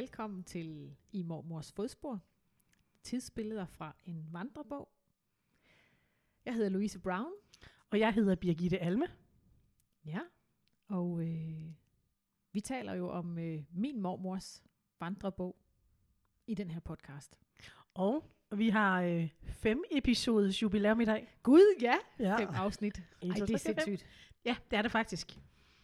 velkommen til I Mormors Fodspor. Tidsbilleder fra en vandrebog. Jeg hedder Louise Brown. Og jeg hedder Birgitte Alme. Ja, og øh, vi taler jo om øh, min mormors vandrebog i den her podcast. Og vi har øh, fem episodes jubilæum i dag. Gud, ja! Ja. Fem afsnit. Ej, det er sindssygt. Ja, det er det faktisk.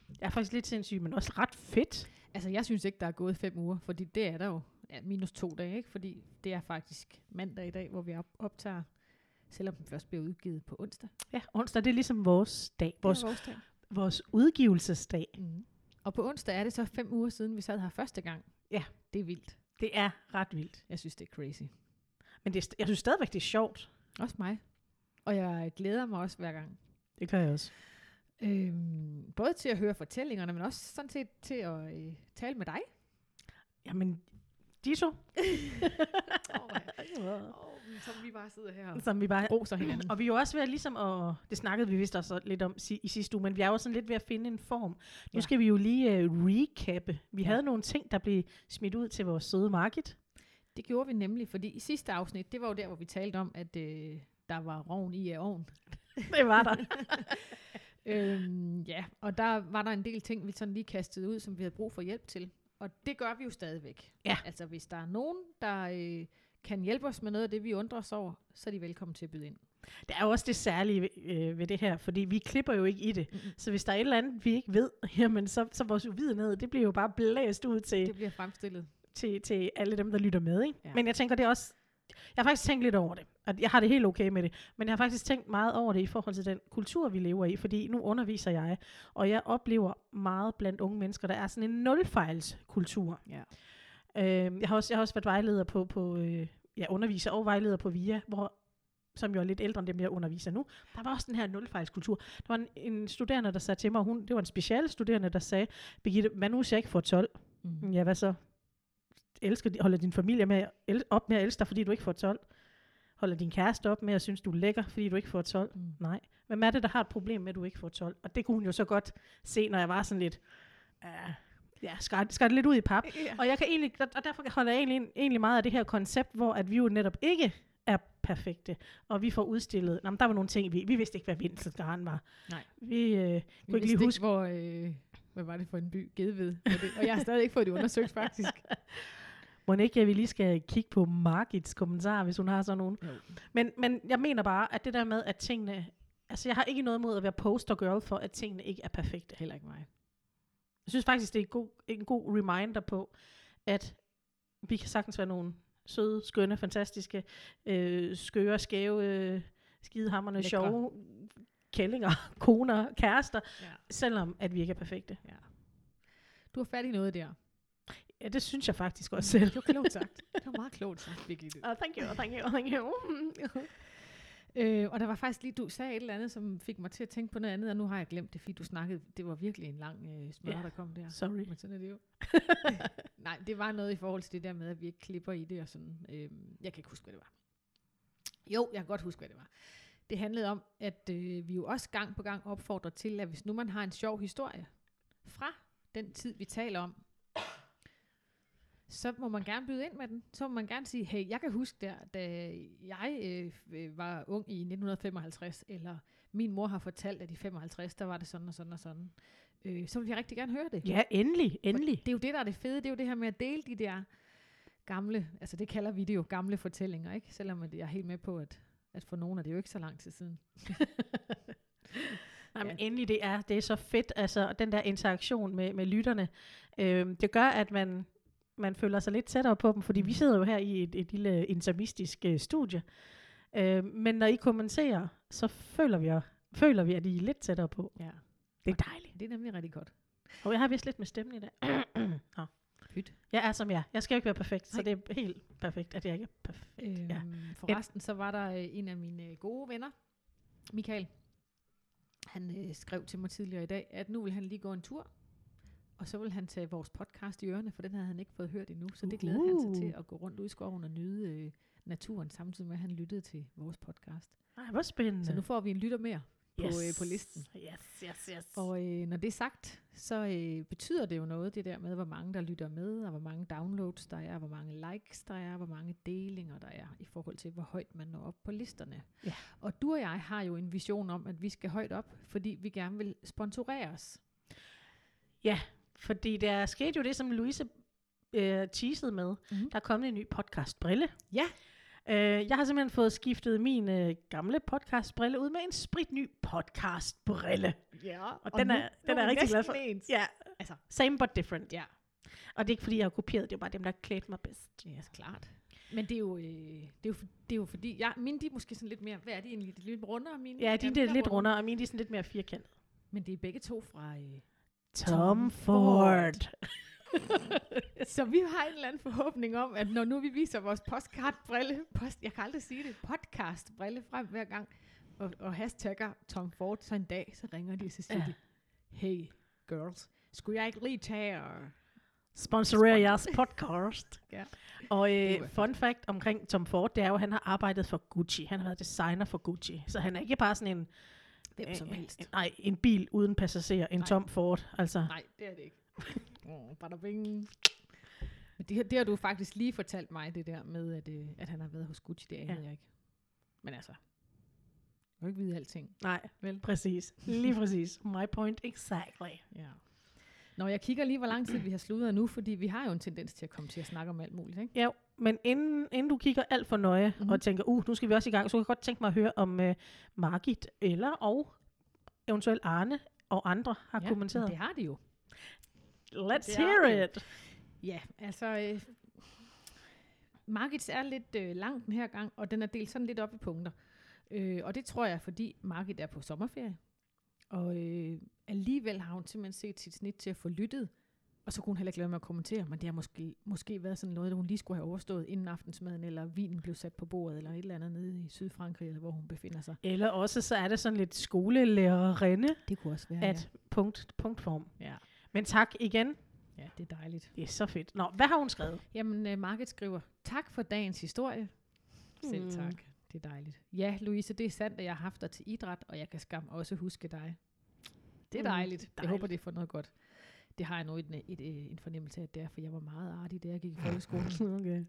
Det er faktisk lidt sindssygt, men også ret fedt. Altså, jeg synes ikke, der er gået fem uger, fordi det er der jo. Ja, minus to dage, ikke? Fordi det er faktisk mandag i dag, hvor vi op- optager, selvom den først bliver udgivet på onsdag. Ja, onsdag det er ligesom vores dag, vores, vores dag. vores udgivelsesdag. Mm. Og på onsdag er det så fem uger siden, vi sad her første gang. Ja. Det er vildt. Det er ret vildt. Jeg synes, det er crazy. Men det er, jeg synes stadigvæk, det er sjovt. Også mig. Og jeg glæder mig også hver gang. Det gør jeg også. Øhm, både til at høre fortællingerne, men også sådan set til at øh, tale med dig. Jamen, de to, Oh, som vi bare sidder her og som vi bare... roser hinanden. Og vi er jo også ved at ligesom at, det snakkede vi vist også lidt om si- i sidste uge, men vi er jo sådan lidt ved at finde en form. Nu Ja. skal vi jo lige uh, recappe. Vi Ja. havde nogle ting, der blev smidt ud til vores søde marked. Det gjorde vi nemlig, fordi i sidste afsnit, det var jo der, hvor vi talte om, at øh, der var rovn i af ovn. Det var der. øhm, ja, og der var der en del ting, vi sådan lige kastede ud, som vi havde brug for hjælp til. Og det gør vi jo stadigvæk. Ja. Altså, hvis der er nogen, der øh, kan hjælpe os med noget af det, vi undrer os over, så er de velkommen til at byde ind. Det er jo også det særlige ved, øh, ved det her, fordi vi klipper jo ikke i det. Mm-mm. Så hvis der er et eller andet, vi ikke ved, jamen så, så vores uvidenhed, det bliver jo bare blæst ud til, Det bliver fremstillet. til, til alle dem, der lytter med. Ikke? Ja. Men jeg tænker, det er også... Jeg har faktisk tænkt lidt over det, og jeg har det helt okay med det, men jeg har faktisk tænkt meget over det i forhold til den kultur, vi lever i, fordi nu underviser jeg, og jeg oplever meget blandt unge mennesker, der er sådan en nulfejlskultur. Ja. Øh, jeg, har også, jeg har også været vejleder på, på øh, ja, underviser og vejleder på VIA, hvor som jo er lidt ældre end dem, jeg underviser nu. Der var også den her nulfejlskultur. Der var en, en studerende, der sagde til mig, hun, det var en special studerende, der sagde, Birgitte, hvad nu hvis jeg ikke får 12? Mm. Ja, hvad så? Elsker, de- holder din familie med, at el- op med at elske dig, fordi du ikke får 12? Holder din kæreste op med at synes, du er lækker, fordi du ikke får 12? Mm. Nej. Hvem er det, der har et problem med, at du ikke får 12? Og det kunne hun jo så godt se, når jeg var sådan lidt, uh, ja, skar, skar det lidt ud i pap. Ja. Og, jeg kan egentlig, og derfor holder jeg egentlig, egentlig meget af det her koncept, hvor at vi jo netop ikke er perfekte, og vi får udstillet, Nå, men der var nogle ting, vi, vi vidste ikke, hvad vindselsgran var. Nej. Vi øh, Vi kunne ikke lige huske, hvor, øh, hvad var det for en by? Gedved. Og jeg har stadig ikke fået det undersøgt, faktisk. må ikke, at vi lige skal kigge på Margits kommentarer, hvis hun har sådan nogen. Jo. Men, men jeg mener bare, at det der med, at tingene... Altså, jeg har ikke noget mod at være poster girl for, at tingene ikke er perfekte. Heller ikke mig. Jeg synes faktisk, det er en god, en god reminder på, at vi kan sagtens være nogle søde, skønne, fantastiske, øh, skøre, skæve, øh, skidehammerne, Lækre. sjove kællinger, koner, kærester, Ja. selvom at vi ikke er perfekte. ja. Du har fat i noget der. Ja, det synes jeg faktisk også selv. Det var klogt sagt. Det var meget klogt sagt, Birgitte. Oh, thank you, thank you, thank you. Øh, og der var faktisk lige, du sagde et eller andet, som fik mig til at tænke på noget andet, og nu har jeg glemt det, fordi du snakkede, det var virkelig en lang øh, smør, Ja. der kom der. Sorry. Men sådan er det jo. Nej, det var noget i forhold til det der med, at vi ikke klipper i det og sådan. Øh, jeg kan ikke huske, hvad det var. Jo, jeg kan godt huske, hvad det var. Det handlede om, at øh, vi jo også gang på gang opfordrer til, at hvis nu man har en sjov historie fra den tid, vi taler om, så må man gerne byde ind med den. Så må man gerne sige, hey, jeg kan huske der, da jeg øh, øh, var ung i 1955, eller min mor har fortalt, at i 55, der var det sådan og sådan og sådan. Øh, så vil jeg rigtig gerne høre det. Ja, endelig, endelig. Det er jo det, der er det fede. Det er jo det her med at dele de der gamle, altså det kalder vi det jo gamle fortællinger, ikke? Selvom jeg er helt med på, at, at for nogen er det jo ikke så lang tid siden. Nej, men Ja. endelig, det er, det er så fedt, altså den der interaktion med, med lytterne. Øhm, det gør, at man, man føler sig lidt tættere på dem, fordi vi sidder jo her i et, et lille intermistisk øh, studie. Øhm, men når I kommenterer, så føler vi, føler vi, at I er lidt tættere på. Ja. Det er dejligt. Det er nemlig rigtig godt. Og jeg har vist lidt med stemmen i dag. Nå. Pyt. Jeg er som jeg. Jeg skal jo ikke være perfekt, så Nej. det er helt perfekt, at jeg ikke er perfekt. Øhm, ja. Forresten, så var der øh, en af mine øh, gode venner, Michael. Han øh, skrev til mig tidligere i dag, at nu vil han lige gå en tur, og så vil han tage vores podcast i ørerne, for den havde han ikke fået hørt endnu. Så det glæder han sig Uh. til at gå rundt ud i skoven og nyde øh, naturen, samtidig med at han lyttede til vores podcast. Nej, hvor spændende. Så nu får vi en lytter mere. på, øh, på listen. Yes, yes, yes. Og øh, når det er sagt, så øh, betyder det jo noget, det der med, hvor mange der lytter med, og hvor mange downloads der er, hvor mange likes der er, hvor mange delinger der er, i forhold til, hvor højt man når op på listerne. Ja. Og du og jeg har jo en vision om, at vi skal højt op, fordi vi gerne vil sponsorere os. Fordi der skete jo det, som Louise øh, teasede med. Mhm. Der er kommet en ny podcastbrille. Ja. Øh, jeg har simpelthen fået skiftet min øh, gamle podcastbrille ud med en spritny podcastbrille. Ja, Og, den, er, den er jeg rigtig glad for. Ens. Ja, Altså, same but different. ja. Og det er ikke fordi, jeg har kopieret, det er bare dem, der klædte mig bedst. Ja, klart. Men det er jo, øh, det er jo, det er jo fordi, jeg, mine de er måske sådan lidt mere, hvad er de egentlig, lidt rundere? Mine, Ja, de er lidt rundere. rundere, og mine de er sådan lidt mere firkantet. Men det er begge to fra... Øh, Tom Ford. så vi har en eller anden forhåbning om, at når nu vi viser vores postcardbrille, post, jeg kan aldrig sige det, podcastbrille frem hver gang, og, og hashtagger Tom Ford, så en dag, så ringer de, så siger Ja. de, hey girls, skulle jeg ikke lige tage og... Sponsorerer jeres podcast. Ja. Og øh, fun fact omkring Tom Ford, det er jo, at han har arbejdet for Gucci. Han har været designer for Gucci. Så han er ikke bare sådan en, Hvem som helst. nej, en bil uden passager, en Nej. Tom Ford. Altså, Nej, det er det ikke. oh, bada bing. Men det, det har du faktisk lige fortalt mig, det der med, at, øh, at han har været hos Gucci. Det anede Ja. jeg ikke. Men altså, jeg kan ikke vide alting. nej, Vel? præcis. Lige præcis. My point exactly. Ja. Når jeg kigger lige, hvor lang tid vi har sludret nu, fordi vi har jo en tendens til at komme til at snakke om alt muligt, ikke? Ja, men inden, inden du kigger alt for nøje mm-hmm. og tænker, uh, nu skal vi også i gang, så kan jeg godt tænke mig at høre om uh, Margit eller og eventuelt Arne og andre har ja, kommenteret. men Det har de jo. Let's det hear de. it. Ja, altså... Øh, Margits er lidt øh, lang den her gang, og den er delt sådan lidt op i punkter. Øh, og det tror jeg, fordi Margit er på sommerferie. Og øh, alligevel har hun simpelthen set sit snit til at få lyttet. Og så kunne hun heller ikke lade med at kommentere, men det har måske, måske været sådan noget, hun lige skulle have overstået inden aftensmaden, eller vinen blev sat på bordet, eller et eller andet nede i Sydfrankrig, eller hvor hun befinder sig. Eller også så er det sådan lidt skolelærerinde, Det kunne også være, at punkt, punktform. ja. Men tak igen. ja, det er dejligt. Det er så fedt. Nå, hvad har hun skrevet? Jamen, uh, Margit skriver, tak for dagens historie. Selv Mm. tak. Det er dejligt. Ja, Louise, det er sandt, at jeg har haft dig til idræt, og jeg kan skam også huske dig. Det er Mm, dejligt. Jeg dejligt. håber, det for noget godt. Det har jeg nu et, et, et, en fornemmelse af, det er, for jeg var meget artig, da jeg gik i folkeskolen. Okay.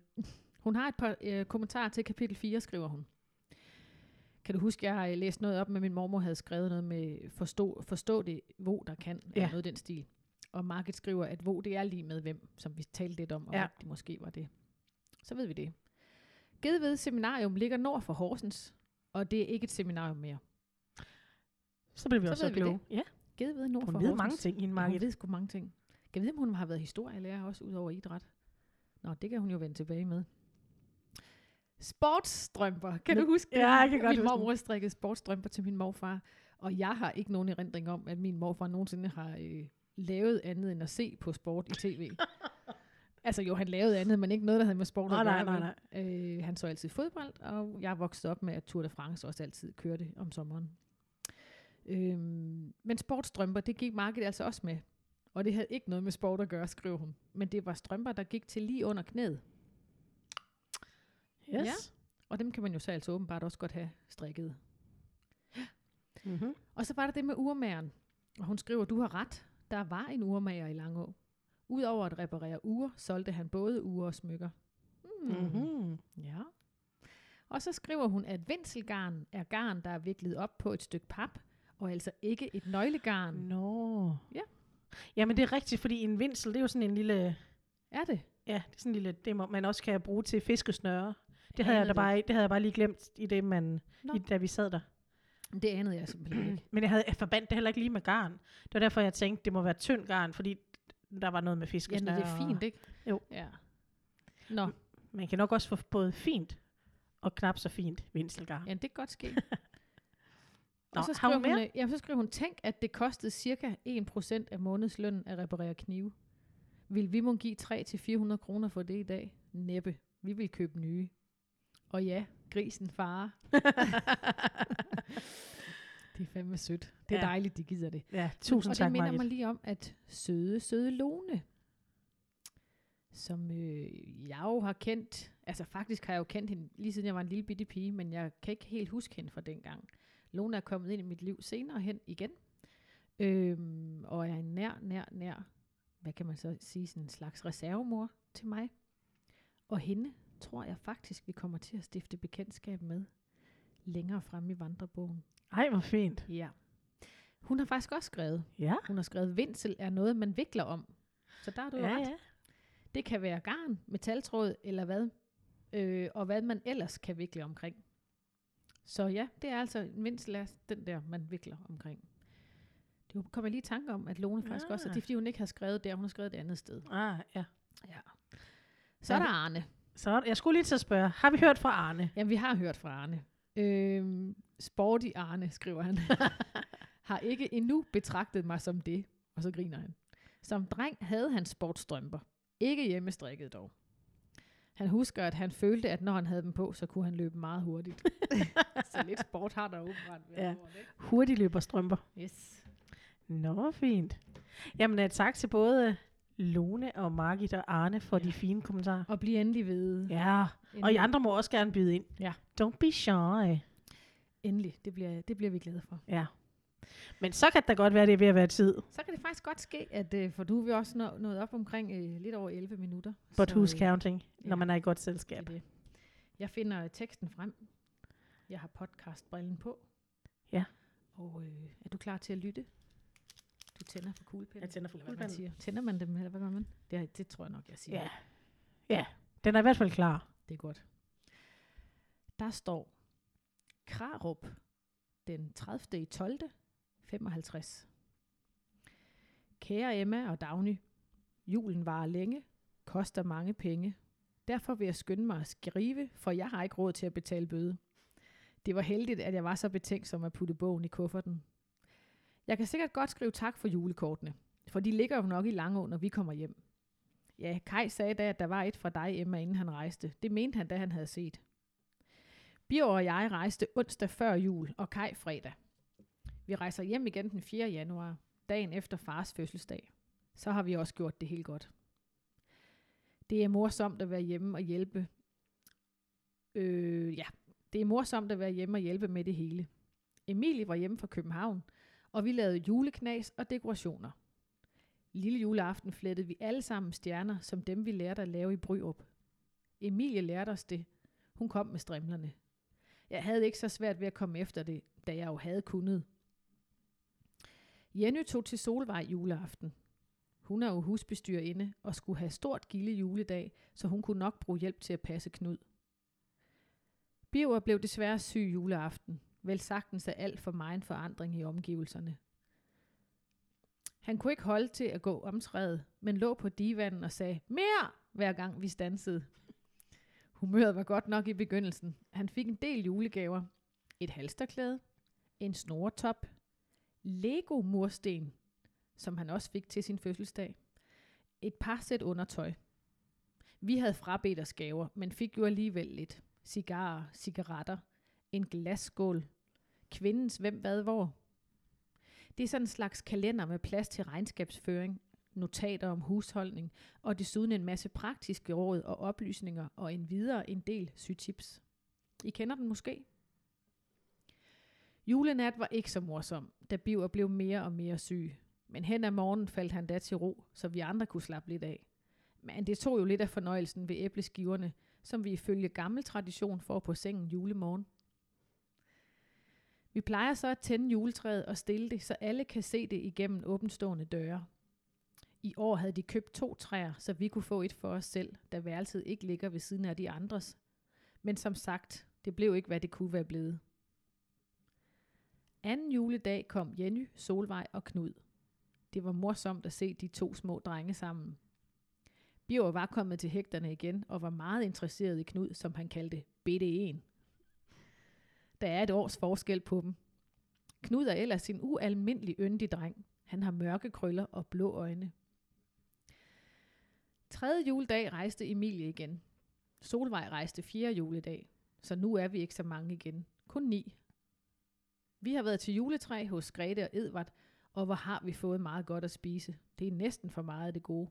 Hun har et par øh, kommentarer til kapitel 4, skriver hun. Kan du huske, jeg har øh, læst noget op med, min mormor havde skrevet noget med forstå, forstå det, hvor der kan, ja. Ja. noget den stil. Og Margit skriver, at hvor det er lige med hvem, som vi talte lidt om, og Ja. det måske var det. Så ved vi det. Gedved Seminarium ligger nord for Horsens, og det er ikke et seminarium mere. Så bliver vi Så også så kloge. Ja, Gedved nord hun for ved Horsens. mange ting, hende Ja, hun ved sgu mange ting. Kan vide, om hun har været historielærer også, ud over idræt? Nå, det kan hun jo vende tilbage med. Sportsstrømper. Kan Nå, du huske det? ja, jeg kan godt Min mormor strikkede sportsstrømper til min morfar. Og jeg har ikke nogen erindring om, at min morfar nogensinde har øh, lavet andet end at se på sport i tv. altså jo, han lavede andet, men ikke noget, der havde med sport Nej, at nej, gøre. nej, vel? Øh, han så altid fodbold, og jeg voksede op med, at Tour de France også altid kørte om sommeren. Øhm, men sportsstrømper, det gik Margit altså også med. Og det havde ikke noget med sport at gøre, skriver hun. Men det var strømper, der gik til lige under knæet. Yes. Ja. Og dem kan man jo så altså åbenbart også godt have strikket. Mm-hmm. Og så var der det med urmageren. Og hun skriver, du har ret. Der var en urmager i Langå. Udover at reparere ure, solgte han både ure og smykker. Hmm. Mm-hmm. Ja. Og så skriver hun, at vinselgarn er garn, der er viklet op på et stykke pap, og altså ikke et nøglegarn. Nå. Ja. Jamen det er rigtigt, fordi en vinsel, det er jo sådan en lille, Er det? ja, det er sådan en lille, det må- man også kan bruge til fiskesnøre. Det havde jeg, da bare, det havde jeg bare lige glemt i det, man, Nå. i, da vi sad der. Det anede jeg simpelthen ikke. Men jeg, havde, jeg forbandt det heller ikke lige med garn. Det var derfor, jeg tænkte, det må være tynd garn, fordi der var noget med Ja, fiskesnøre. men det er fint, ikke? Jo. Ja. Nå, Man kan nok også få både fint og knap så fint vinselgarn. ja, det kan godt ske. Nå, og så skriver, hun hun, mere? øh, ja, så skriver hun, tænk, at det kostede cirka 1% af månedslønnen at reparere knive. Vil vi må give 300-400 kroner for det i dag? Næppe. Vi vil købe nye. Og ja, grisen fare. Det er fandme sødt. Det er Ja. dejligt, de gider det. ja, tusind og tak, det minder Margit. mig lige om, at søde, søde Lone, som øh, jeg jo har kendt Altså faktisk har jeg jo kendt hende lige siden jeg var en lille bitte pige, men jeg kan ikke helt huske hende fra dengang. Lona er kommet ind i mit liv senere hen igen, øhm, og er en nær, nær, nær, hvad kan man så sige, sådan en slags reservemor til mig. Og hende tror jeg faktisk, vi kommer til at stifte bekendtskab med længere frem i vandrebogen. Ej, hvor fint. Ja. Hun har faktisk også skrevet. Ja. Hun har skrevet, vindsel er noget, man vikler om. Så der er du Ja, ret. ja. Det kan være garn, metaltråd eller hvad. Øh, og hvad man ellers kan vikle omkring. Så ja, det er altså en vindsel er den der, man vikler omkring. Det kommer jeg lige i tanke om, at Lone faktisk også, Ah. at det er fordi, hun ikke har skrevet der, hun har skrevet det andet sted. Ah, ja. Ja. Så er Ja, der Arne. Så jeg skulle lige til at spørge, har vi hørt fra Arne? Jamen, vi har hørt fra Arne. Øhm, sporty Arne, skriver han. har ikke endnu betragtet mig som det. Og så griner han. Som dreng havde han sportstrømper. Ikke hjemmestrikket dog. Han husker, at han følte, at når han havde dem på, så kunne han løbe meget hurtigt. så lidt sport har der åbenbart været Ja. over det. Hurtig løber strømper. Yes. Nå, fint. Jamen, uh, tak til både Lone og Margit og Arne for Ja. de fine kommentarer. Og bliv endelig ved. Ja, og I andre må også gerne byde ind. Ja. Don't be shy. Endelig. Det bliver, det bliver vi glade for. Ja. Men så kan det godt være, det er ved at være tid. Så kan det faktisk godt ske, at øh, for du er vi også nå, nået op omkring øh, lidt over 11 minutter. But Så, who's øh, counting, når ja. man er i godt selskab. det. Jeg finder teksten frem. Jeg har podcastbrillen på. Ja. Og øh, er du klar til at lytte? Du tænder for kuglepinden? Jeg tænder for man siger. Tænder man dem, eller hvad gør man? Det, det tror jeg nok, jeg siger. Ja. Ja, den er i hvert fald klar. Det er godt. Der står Krarup den 30. i 12. 55. Kære Emma og Dagny, julen varer længe, koster mange penge. Derfor vil jeg skynde mig at skrive, for jeg har ikke råd til at betale bøde. Det var heldigt, at jeg var så betænkt som at putte bogen i kufferten. Jeg kan sikkert godt skrive tak for julekortene, for de ligger jo nok i Langå, når vi kommer hjem. Ja, Kai sagde da, at der var et fra dig, Emma, inden han rejste. Det mente han, da han havde set. Bjørn og jeg rejste onsdag før jul, og Kai fredag. Vi rejser hjem igen den 4. januar, dagen efter fars fødselsdag. Så har vi også gjort det helt godt. Det er morsomt at være hjemme og hjælpe. Øh, ja, det er morsomt at være hjemme og hjælpe med det hele. Emilie var hjemme fra København, og vi lavede juleknas og dekorationer. Lille juleaften flettede vi alle sammen stjerner, som dem vi lærte at lave i Bryrup. Emilie lærte os det. Hun kom med strimlerne. Jeg havde ikke så svært ved at komme efter det, da jeg jo havde kunnet. Jenny tog til Solvej juleaften. Hun er jo husbestyrerinde og skulle have stort gilde juledag, så hun kunne nok bruge hjælp til at passe Knud. Birger blev desværre syg juleaften. Vel sagtens af alt for meget forandring i omgivelserne. Han kunne ikke holde til at gå omtrædet, men lå på divanen og sagde, mere, hver gang vi stansede. Humøret var godt nok i begyndelsen. Han fik en del julegaver. Et halsterklæde, en snoretop, Lego mursten, som han også fik til sin fødselsdag, et par sæt undertøj. Vi havde frabedt os gaver, men fik jo alligevel lidt. Cigarer, cigaretter, en glasskål, kvindens hvem, hvad, hvor. Det er sådan en slags kalender med plads til regnskabsføring, notater om husholdning, og desuden en masse praktiske råd og oplysninger, og en videre en del sygtips. I kender den måske? Julenat var ikke så morsom, da Biver blev mere og mere syg. Men hen ad morgenen faldt han da til ro, så vi andre kunne slappe lidt af. Men det tog jo lidt af fornøjelsen ved æbleskiverne, som vi ifølge gammel tradition får på sengen julemorgen. Vi plejer så at tænde juletræet og stille det, så alle kan se det igennem åbenstående døre. I år havde de købt to træer, så vi kunne få et for os selv, da værelset ikke ligger ved siden af de andres. Men som sagt, det blev ikke, hvad det kunne være blevet. Anden juledag kom Jenny, Solvej og Knud. Det var morsomt at se de to små drenge sammen. Birger var kommet til hægterne igen og var meget interesseret i Knud, som han kaldte BD1. Der er et års forskel på dem. Knud er ellers en ualmindelig yndig dreng. Han har mørke krøller og blå øjne. Tredje juledag rejste Emilie igen. Solvej rejste fjerde juledag, så nu er vi ikke så mange igen. Kun ni. Vi har været til juletræ hos Grete og Edvard, og hvor har vi fået meget godt at spise. Det er næsten for meget af det gode.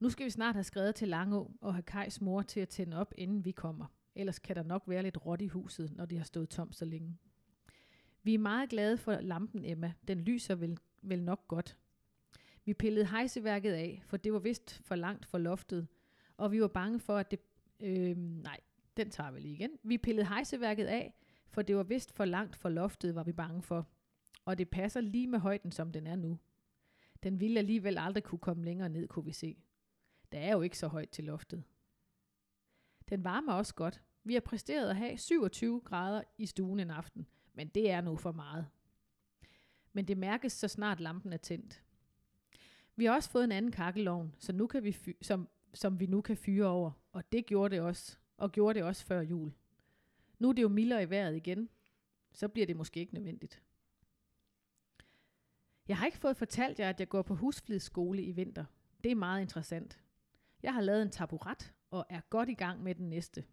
Nu skal vi snart have skrevet til Langå og have Kajs mor til at tænde op, inden vi kommer. Ellers kan der nok være lidt råt i huset, når det har stået tomt så længe. Vi er meget glade for lampen, Emma. Den lyser vel, vel nok godt. Vi pillede hejseværket af, for det var vist for langt for loftet, og vi var bange for, at det... Øh, nej, den tager vi lige igen. Vi pillede hejseværket af, for det var vist for langt for loftet, var vi bange for. Og det passer lige med højden, som den er nu. Den ville alligevel aldrig kunne komme længere ned, kunne vi se. Der er jo ikke så højt til loftet. Den varmer også godt. Vi har præsteret at have 27 grader i stuen en aften, men det er nu for meget. Men det mærkes så snart lampen er tændt. Vi har også fået en anden kakkelovn, så nu kan vi fy- som, som vi nu kan fyre over, og det gjorde det også, og gjorde det også før jul. Nu er det jo mildere i vejret igen, så bliver det måske ikke nødvendigt. Jeg har ikke fået fortalt jer, at jeg går på husflidsskole i vinter. Det er meget interessant. Jeg har lavet en taburet og er godt i gang med den næste.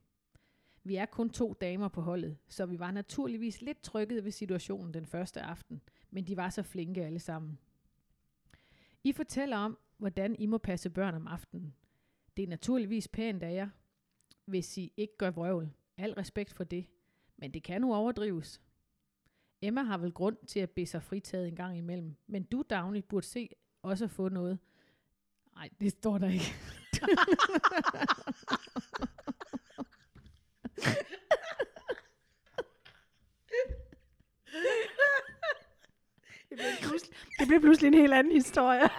Vi er kun to damer på holdet, så vi var naturligvis lidt trykket ved situationen den første aften, men de var så flinke alle sammen. I fortæller om, hvordan I må passe børn om aftenen. Det er naturligvis pænt af jer, hvis I ikke gør vrøvl. Al respekt for det. Men det kan nu overdrives. Emma har vel grund til at bede sig fritaget en gang imellem. Men du, Dagny, burde se også få noget. Nej, det står der ikke. Det blev, pludselig, det blev pludselig en helt anden historie.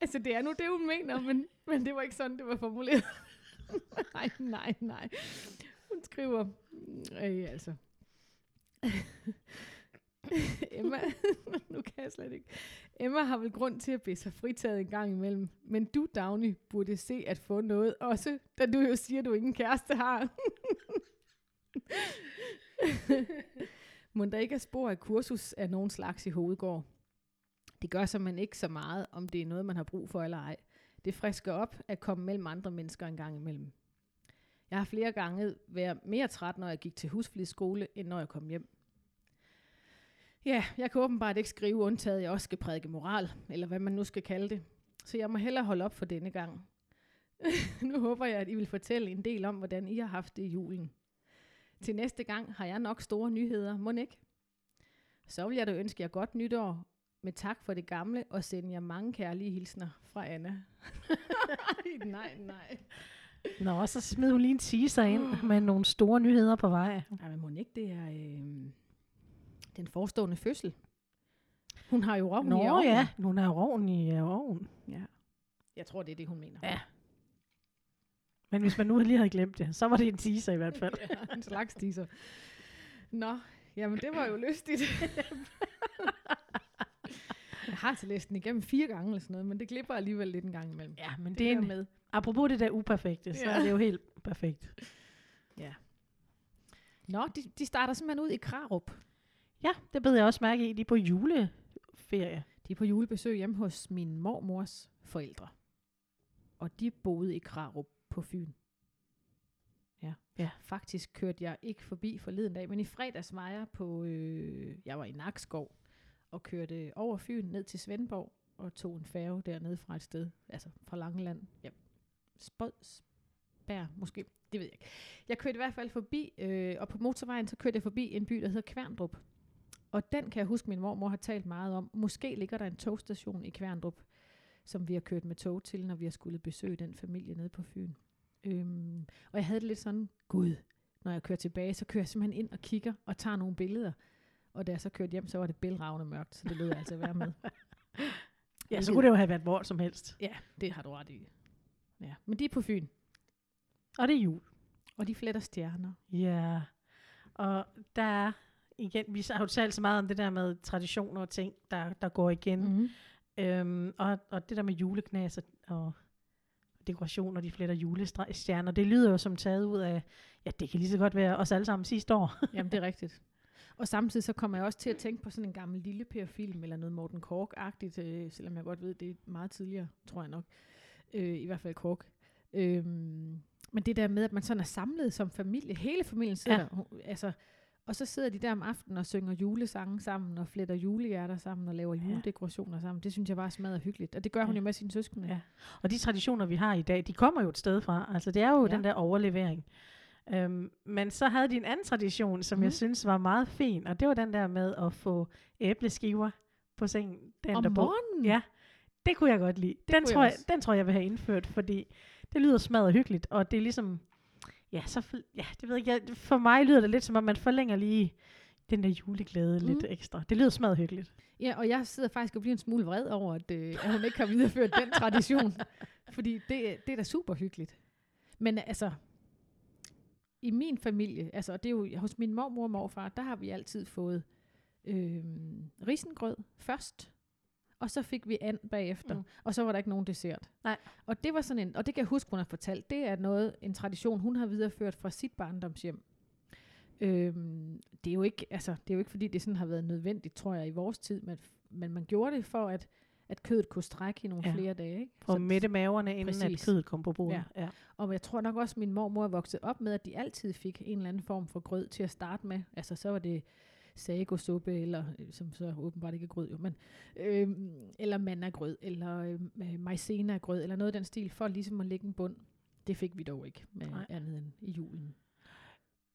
altså, det er nu det, hun mener, men, men det var ikke sådan, det var formuleret. nej, nej, nej. Hun skriver, øh, altså, Emma, nu kan jeg slet ikke. Emma har vel grund til at blive sig fritaget en gang imellem. Men du, Dagny, burde se at få noget også, da du jo siger, at du ingen kæreste har. Må der ikke er spor af kursus af nogen slags i hovedgård. Det gør så man ikke så meget, om det er noget, man har brug for eller ej. Det frisker op at komme mellem andre mennesker en gang imellem. Jeg har flere gange været mere træt, når jeg gik til husflidsskole, end når jeg kom hjem. Ja, jeg kan åbenbart ikke skrive undtaget, at jeg også skal prædike moral, eller hvad man nu skal kalde det. Så jeg må hellere holde op for denne gang. nu håber jeg, at I vil fortælle en del om, hvordan I har haft det i julen. Til næste gang har jeg nok store nyheder, må ikke? Så vil jeg da ønske jer godt nytår, med tak for det gamle, og sende jer mange kærlige hilsner fra Anna. nej, nej. Nå, så smed hun lige en teaser ind med nogle store nyheder på vej. Ja, men må ikke det er øh, den forestående fødsel? Hun har jo rovn i Nå ovnen. ja, hun har rovn i øh, ovnen. ja. Jeg tror, det er det, hun mener. Ja. Men hvis man nu lige havde glemt det, så var det en teaser i hvert fald. ja, en slags teaser. Nå, jamen det var jo lystigt. jeg har altså læst den igennem fire gange eller sådan noget, men det glipper alligevel lidt en gang imellem. Ja, men det, det er en, med. apropos det der uperfekte, så Ja. er det jo helt perfekt. Nå, de, de starter simpelthen ud i Krarup. Ja, det bed jeg også mærke i. De er på juleferie. De er på julebesøg hjemme hos min mormors forældre. Og de boede i Krarup på Fyn. Ja. Ja. Faktisk kørte jeg ikke forbi forleden dag, men i fredags var jeg på, øh, jeg var i Nakskov, og kørte over Fyn ned til Svendborg, og tog en færge dernede fra et sted, altså fra Langeland. Ja. Spodsbær, måske, det ved jeg ikke. Jeg kørte i hvert fald forbi, øh, og på motorvejen, så kørte jeg forbi en by, der hedder Kværndrup. Og den kan jeg huske, min mormor har talt meget om. Måske ligger der en togstation i Kværndrup, som vi har kørt med tog til, når vi har skulle besøge den familie nede på Fyn. Øhm, og jeg havde det lidt sådan, gud, når jeg kører tilbage, så kører jeg simpelthen ind og kigger og tager nogle billeder. Og da jeg så kørte hjem, så var det bælragende mørkt, så det lød jeg altså være med. Ja, så kunne det jo have været hvor som helst. Ja, det har du ret i. Ja. Men de er på Fyn, Og det er jul. og de fletter stjerner. Ja. Og der er, igen, vi har jo talt så meget om det der med traditioner og ting, der, der går igen. Mm. Mm. Øhm, og, og det der med juleknas og, og dekorationer, de fletter julestjerner, det lyder jo som taget ud af, ja, det kan lige så godt være os alle sammen sidste år. Jamen, det er rigtigt. Og samtidig så kommer jeg også til at tænke på sådan en gammel lille Per-film, eller noget Morten Kork-agtigt, øh, selvom jeg godt ved, det er meget tidligere, tror jeg nok. Øh, I hvert fald Kork. Øhm, men det der med, at man sådan er samlet som familie, hele familien sidder, ja. altså, Og så sidder de der om aftenen og synger julesange sammen, og fletter julehjerter sammen, og laver Ja. juledekorationer sammen. Det synes jeg bare smadrer hyggeligt. Og det gør hun Ja. jo med sine søskende. Ja. Og de traditioner, vi har i dag, de kommer jo et sted fra. Altså, det er jo ja. den der overlevering. Øhm, men så havde de en anden tradition, som mm. Mhm. jeg synes var meget fin, og det var den der med at få æbleskiver på sengen dagen Om derpå. morgenen? Ja, det kunne jeg godt lide. Den kunne tror, jeg den tror jeg vil have indført, fordi det lyder smadret hyggeligt, og det er ligesom, ja, så, ja, det ved jeg, jeg, for mig lyder det lidt som om, man forlænger lige den der juleglæde mm. lidt Mhm. ekstra. Det lyder smadret hyggeligt. Ja, og jeg sidder faktisk og bliver en smule vred over, at, øh, at hun ikke har videreført den tradition. Fordi det, det er da super hyggeligt. Men altså, i min familie, altså og det er jo hos min mormor og morfar, der har vi altid fået øh, risengrød først, og så fik vi and bagefter, Mm. mm. og så var der ikke nogen dessert. Nej. Og det var sådan en, og det kan jeg huske, hun har fortalt, det er noget, en tradition, hun har videreført fra sit barndomshjem. Øhm, det er jo ikke, altså, det er jo ikke fordi, det sådan har været nødvendigt, tror jeg, i vores tid, men, men man gjorde det for, at, at kødet kunne strække i nogle Ja. flere dage. Ikke? Og mætte maverne, inden Præcis. at kødet kom på bordet. Ja. Ja. Og jeg tror nok også, at min mormor vokset op med, at de altid fik en eller anden form for grød til at starte med. Altså så var det sagosuppe, eller øh, som så åbenbart ikke er grød, jo, men, øh, eller mandagrød, eller øh, maizena-grød, eller noget af den stil, for ligesom at lægge en bund. Det fik vi dog ikke med Nej. andet end i julen.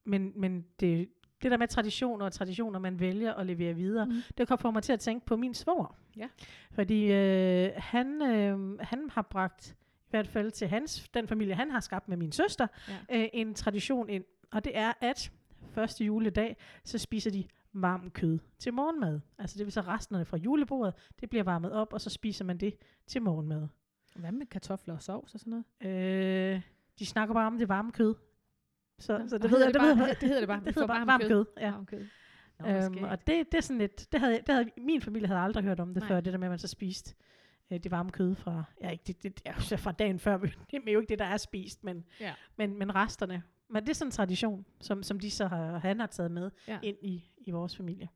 Men, men det, det der med traditioner og traditioner, man vælger at levere videre, Mm. det kan få mig til at tænke på min svor. Ja. Fordi øh, han, øh, han har bragt, i hvert fald til hans, den familie, han har skabt med min søster, Ja. øh, en tradition ind. Og det er, at første juledag, så spiser de varm kød til morgenmad. Altså det vil så resterne fra julebordet, det bliver varmet op, og så spiser man det til morgenmad. Hvad med kartofler og sovs og sådan noget? Øh, de snakker bare om det varme kød. Så, så det, hedder ved, det det, bare- ved, det hedder det bare, det hedder bare varmt kød. kød. Ja. Varm kød. Nå, Øhm, og det, det er sådan lidt, det havde, det havde, min familie havde aldrig hørt om det Nej. før, det der med, at man så spiste øh, det varme kød fra, ja, ikke det, det, ja, fra dagen før, men det er jo ikke det, der er spist, men, Ja. men, men resterne. Men det er sådan en tradition, som, som de så har, han har taget med Ja. ind i, i vores familie.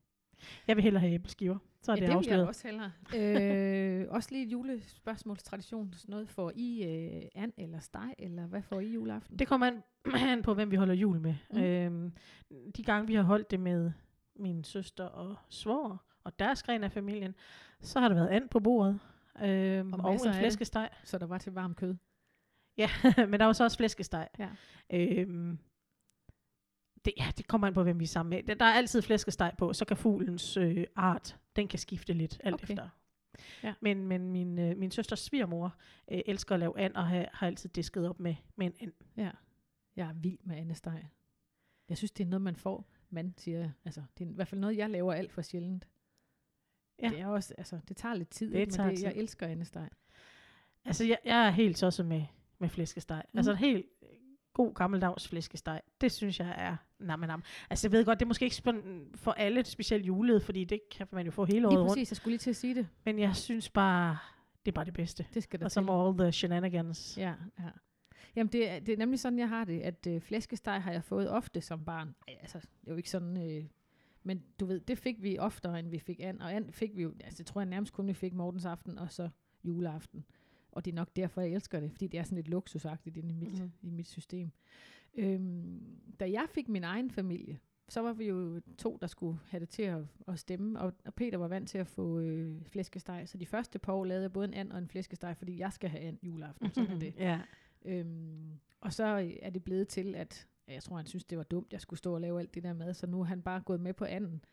Jeg vil hellere have æbleskiver, så er ja, det, det vil jeg afsløret. også hellere. øh, også lige et julespørgsmålstradition. Sådan noget. Får I øh, and eller steg, eller hvad får I juleaften? Det kommer an, an på, hvem vi holder jul med. Mm. Øhm, de gange, vi har holdt det med min søster og svoger, og deres gren af familien, så har der været and på bordet. Øhm, Og og, en det. flæskesteg. Så der var til varm kød. Ja, men der var så også flæskesteg. Ja. Øhm, det, ja, det kommer an på, hvem vi er sammen med. Der- er altid flæskesteg på, så kan fuglens øh, art, den kan skifte lidt alt Okay. efter. Ja. Men, men min, øh, min søsters svigermor øh, elsker at lave and, og har, har altid disket op med, med en and. Ja. Jeg er vild med andesteg. Jeg synes, det er noget, man får. Man siger. Altså, det er i hvert fald noget, jeg laver alt for sjældent. Ja. Det er også, altså, det tager lidt tid, Det ikke? tager men det, jeg elsker andesteg. Altså, jeg, jeg er helt tosset med, med flæskesteg. Mm. Mm. Altså, helt god gammeldags flæskesteg. Det synes jeg er nam, nam. Altså, jeg ved godt, det er måske ikke for alle, specielt julet, fordi det kan man jo få hele året Lige rundt. præcis, jeg skulle lige til at sige det. Men jeg synes bare, det er bare det bedste. Det skal der Og som all the shenanigans. Ja, ja. Jamen, det, er- det er nemlig sådan, jeg har det, at øh, flæskesteg har jeg fået ofte som barn. Ej, Altså, det er jo ikke sådan... Øh, men du ved, det fik vi oftere, end vi fik and. Og and fik vi jo, altså det tror jeg nærmest kun, vi fik morgens aften, og så juleaften. Og det er nok derfor, jeg elsker det, fordi det er sådan lidt luksusagtigt inde i mit, Mhm. mm-hmm. i mit system. Øhm, da jeg fik min egen familie, så var vi jo to, der skulle have det til at, at stemme, og, og Peter var vant til at få øh, flæskesteg. Så de første par år lavede jeg både en and og en flæskesteg, fordi jeg skal have and juleaften. Sådan er det. ja. Øhm, og så øh, er det blevet til, at jeg tror, han synes, det var dumt, jeg skulle stå og lave alt det der mad, så nu er han bare gået med på anden.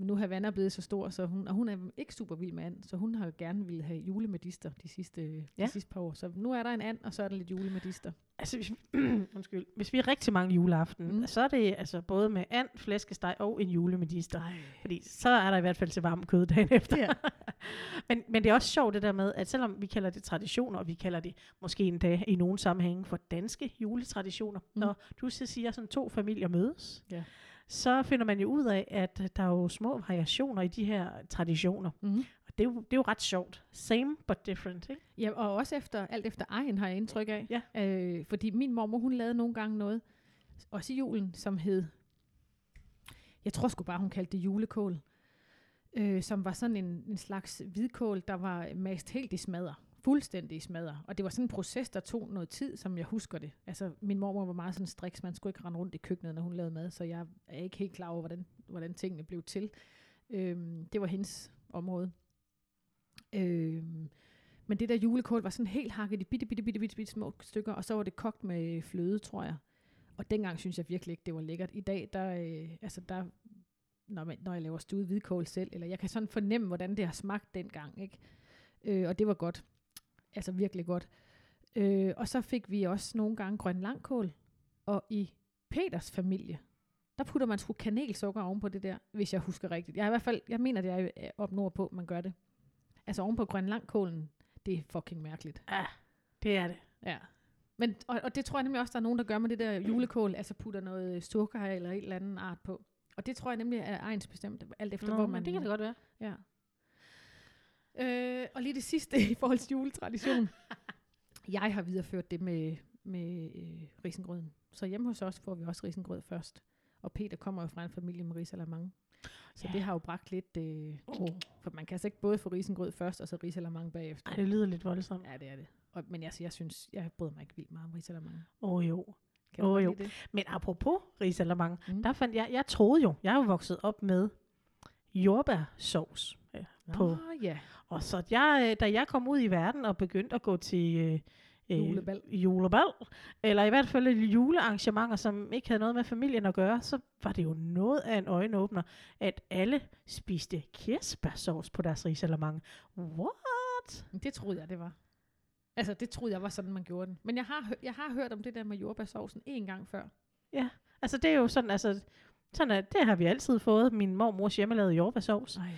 Men nu har Vanna blevet så stor, så hun, og hun er ikke super vild med and, så hun har gerne ville have julemedister de sidste, ja. Ja. de sidste par år. Så nu er der en and, og så er der lidt julemedister. Altså, hvis, undskyld. Hvis vi er rigtig mange juleaften, Mm. så er det altså både med and, flæskesteg og en julemedister. Nej. Fordi så er der i hvert fald til varm kød dagen efter. Ja. men, men det er også sjovt det der med, at selvom vi kalder det traditioner, og vi kalder det måske endda i nogle sammenhænge for danske juletraditioner, mm. når du så siger, sådan to familier mødes, Ja. Så finder man jo ud af, at der er jo små variationer i de her traditioner. Mm. Og det er jo, det er jo ret sjovt. Same but different, ikke? Ja, og også efter, alt efter egen har jeg indtryk af. Ja. Øh, fordi min mormor, hun lavede nogle gange noget, også i julen, som hed, jeg tror sgu bare, hun kaldte det julekål, øh, som var sådan en, en slags hvidkål, der var mast helt i smadder fuldstændig i smadre. Og det var sådan en proces, der tog noget tid, som jeg husker det. Altså, min mormor var meget sådan striks, man skulle ikke rende rundt i køkkenet, når hun lavede mad, så jeg er ikke helt klar over, hvordan, hvordan tingene blev til. Øhm, det var hendes område. Øhm, men det der julekål var sådan helt hakket i bitte, bitte, bitte, bitte, bitte små stykker, og så var det kogt med fløde, tror jeg. Og dengang synes jeg virkelig ikke, det var lækkert. I dag, der, øh, altså der når, man, når jeg laver stuet hvidkål selv, eller jeg kan sådan fornemme, hvordan det har smagt dengang, ikke? Øh, og det var godt. Altså virkelig godt. Øh, og så fik vi også nogle gange grøn langkål, og i Peters familie, der putter man sgu kanelsukker oven på det der, hvis jeg husker rigtigt. Jeg, er i hvert fald, jeg mener, det er op nordpå, man gør det. Altså oven på grøn langkålen, det er fucking mærkeligt. Ja, det er det. Ja. Men, og, og det tror jeg nemlig også, der er nogen, der gør med det der julekål, altså putter noget sukker eller et eller andet art på. Og det tror jeg nemlig er egensbestemt, alt efter Nå, hvor man... det kan det godt være. Ja. Øh, og lige det sidste i forhold til juletradition. jeg har videreført det med, med øh, risengrøden. Så hjemme hos os får vi også risengrød først. Og Peter kommer jo fra en familie med risalamande. Så Ja. det har jo bragt lidt... Øh, Oh. for man kan altså ikke både få risengrød først, og så risalamande bagefter. Ej, det lyder lidt voldsomt. Ja, det er det. Og, men altså, jeg synes, jeg bryder mig ikke vildt meget om risalamande. Åh oh, jo. Kan godt jo. det? Men apropos risalamande, Mm. der fandt jeg, jeg troede jo, jeg er jo vokset op med jordbærsovs. Ja, på. Nå, ja. Og så jeg, øh, da jeg kom ud i verden og begyndte at gå til øh, øh, Julebal. julebal, eller i hvert fald julearrangementer, som ikke havde noget med familien at gøre, så var det jo noget af en øjenåbner, at alle spiste kirsebærsovs på deres risalamande. What? Det troede jeg, det var. Altså, det troede jeg var sådan, man gjorde den. Men jeg har, jeg har hørt om det der med jordbærsovsen en gang før. Altså det er jo sådan, altså, sådan at det har vi altid fået. Min mormors hjemmelavede jordbærsovs. Nej.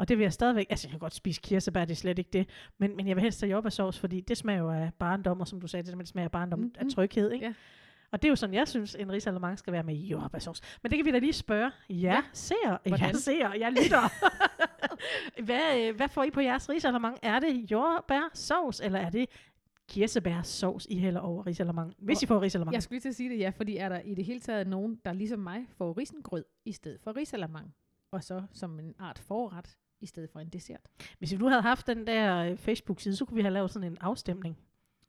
Og det vil jeg stadigvæk, altså jeg kan godt spise kirsebær, det er slet ikke det, men, men jeg vil helst have jordbærsovs, fordi det smager jo af barndom, og som du sagde, det, det smager af barndom, mm, af tryghed, ikke? Ja. Og det er jo sådan, jeg synes, en risalemang skal være med jordbærsovs. Men det kan vi da lige spørge. Ja, Ja. ser, Hvordan? jeg ser, jeg lytter. hvad, øh, hvad får I på jeres risalemang? Er det jordbærsovs, eller er det kirsebærsovs, I hælder over risalemang? Hvis I får risalemang. Jeg skulle lige til at sige det, ja, fordi er der i det hele taget nogen, der ligesom mig får risengrød i stedet for risalamang, og så som en art forret i stedet for en dessert. Hvis vi nu havde haft den der øh, Facebook-side, så kunne vi have lavet sådan en afstemning.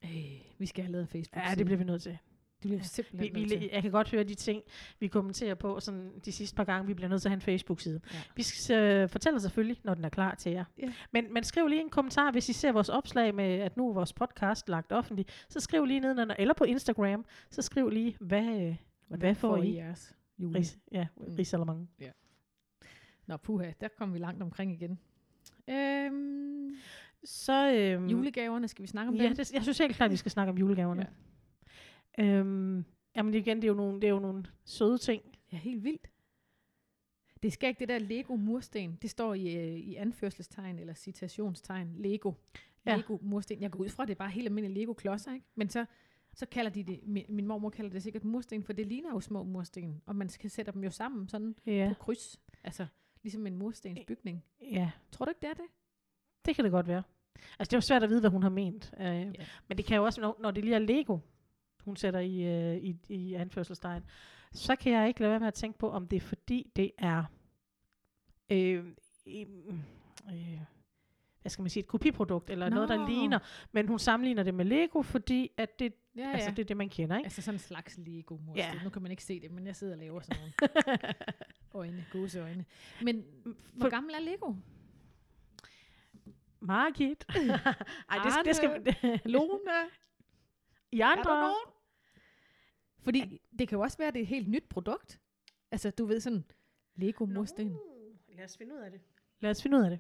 Øh, vi skal have lavet en facebook Ja, det bliver vi nødt til. det bliver vi Vi, simpelthen vi, nødt til. jeg kan godt høre de ting, vi kommenterer på sådan de sidste par gange. Vi bliver nødt til at have en Facebook-side. Ja. Vi skal, uh, fortæller selvfølgelig, når den er klar til jer. Ja. Men, men skriv lige en kommentar, hvis I ser vores opslag med, at nu er vores podcast lagt offentligt. Så skriv lige nedenunder, eller på Instagram, så skriv lige, hvad, øh, hvad får I? jeres jule? Ris, ja, Mm. risalemang. Nå, puha, der kom vi langt omkring igen. Øhm, Så, øhm, julegaverne, skal vi snakke om Ja, dem? det, jeg synes helt klart, at vi skal snakke om julegaverne. Ja. Øhm, jamen igen, det er, jo nogle, det er jo nogle søde ting. Ja, helt vildt. Det skal ikke det der Lego mursten. Det står i, øh, i anførselstegn eller citationstegn. Lego. Ja. Lego mursten. Jeg går ud fra, at det er bare helt almindelige Lego klodser, ikke? Men så, så kalder de det, min, min mormor kalder det sikkert mursten, for det ligner jo små mursten. Og man skal sætte dem jo sammen sådan Ja. på kryds. Altså, ligesom en murstens bygning. ja, Tror du ikke, det er det? det kan det godt være. Altså, det er jo svært at vide, hvad hun har ment. Øh, ja. Men det kan jo også, når, når det lige er Lego, hun sætter i, øh, i, i anførselstegn, så kan jeg ikke lade være med at tænke på, om det er fordi, det er øh, øh, øh, hvad skal man sige, et kopiprodukt, eller Nå. noget, der ligner, men hun sammenligner det med Lego, fordi at det, Ja, ja, altså, det er det, man kender, ikke? Altså sådan en slags Lego mursten. Ja. Nu kan man ikke se det, men jeg sidder og laver sådan nogle øjne, gode øjne. Men hvor For- gammel er Lego? Margit. Ej, det, det skal... Lone? I Er andre... der nogen? Fordi det kan jo også være, at det er et helt nyt produkt. Altså, du ved sådan, Lego mursten. Nå, Lad os finde ud af det. Lad os finde ud af det.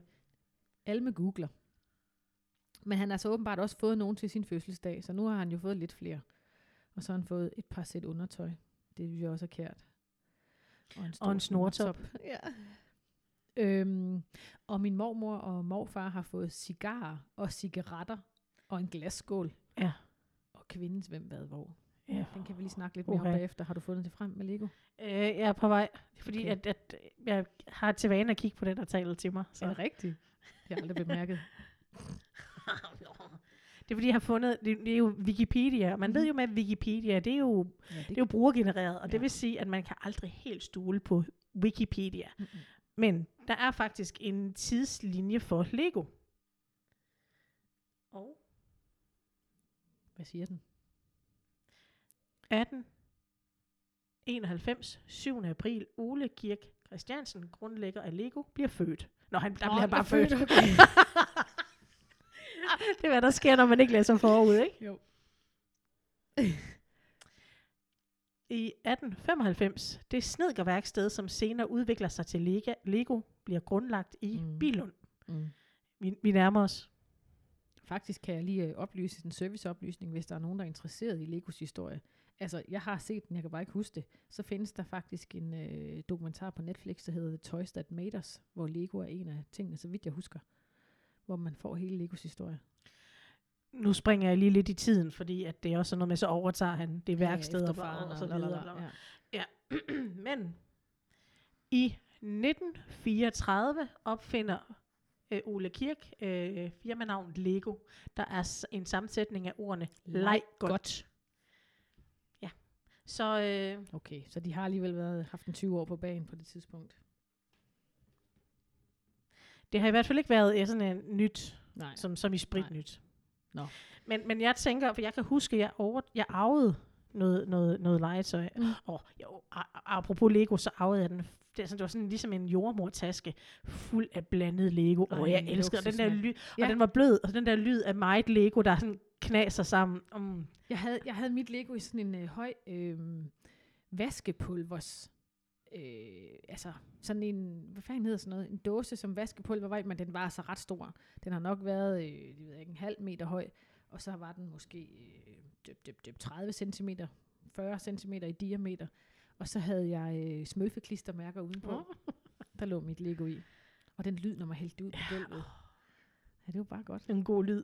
Alme googler. Men han har så åbenbart også fået nogen til sin fødselsdag, så nu har han jo fået lidt flere. Og så har han fået et par sæt undertøj. Det synes jeg også er kært. Og en, Og en snortop. Ja. Øhm, og min mormor og morfar har fået cigarer og cigaretter og en glasskål. Ja. Og kvindens hvem hvad hvor. Ja. Den kan vi lige snakke lidt mere om Uha. bagefter. Har du fundet det frem med Lego? Øh, jeg er på vej, fordi Okay. okay. at, at jeg har til vane at kigge på den, der taler til mig. Så. Er det rigtigt? Det har jeg aldrig bemærket. det er fordi, jeg har fundet, det, det er jo Wikipedia, og man Mhm. ved jo med, Wikipedia, det er jo, Ja, det er jo brugergenereret, og Ja. det vil sige, at man kan aldrig helt stole på Wikipedia. Mm-mm. Men der er faktisk en tidslinje for Lego. Og Hvad siger den? 18 91, 7. april, Ole Kirk Christiansen, grundlægger af Lego, bliver født. Nå, han, der Nå, bliver han bare født. født, det er, hvad der sker, når man ikke læser forud, ikke? Jo. I 1895, det snedkerværksted, som senere udvikler sig til Lega, Lego, bliver grundlagt i Mm. mm. Bilund. Mm. Vi, vi nærmer os. Faktisk kan jeg lige øh, oplyse en serviceoplysning, hvis der er nogen, der er interesseret i Legos historie. Altså, jeg har set den, jeg kan bare ikke huske det. Så findes der faktisk en øh, dokumentar på Netflix, der hedder The Toys That Made Us, hvor Lego er en af tingene, så vidt jeg husker. Hvor man får hele Legos historie. Nu springer jeg lige lidt i tiden, fordi at det er også noget med, så overtager han det værksted og, faren og så videre. bla. Ja. Men i 1934 opfinder øh, Ole Kirk øh, firmanavnet Lego. Der er en sammensætning af ordene leg godt. godt. Ja. Så øh, Okay, så de har alligevel været, haft en 20 år på banen på det tidspunkt. Det har i hvert fald ikke været øh, sådan en nyt, Nej. som, som i spritnyt. Nå. Men, men jeg tænker, for jeg kan huske, jeg, over, jeg arvede noget, noget, noget legetøj. Mm. Og jo, apropos Lego, så arvede jeg den. Det, sådan, det var sådan ligesom en jordmortaske fuld af blandet Lego. Og jeg elskede og den der lyd. Ja. Og den var blød, og den der lyd af meget Lego, der sådan knaser sammen. Um, Jeg havde, jeg havde mit Lego i sådan en øh, høj øh, vaskepulvers, øh, altså sådan en, hvad fanden hedder sådan noget, en dåse som vaskepulver var men den var altså ret stor. Den har nok været, øh, jeg ved ikke, en halv meter høj, og så var den måske øh, dyb, dyb, dyb, 30 cm, 40 cm i diameter. Og så havde jeg øh, smølfeklistermærker udenpå. Der lå mit Lego i. Og den lyd, når man hældte det ud på gulvet. Ja, det var bare godt. en god lyd.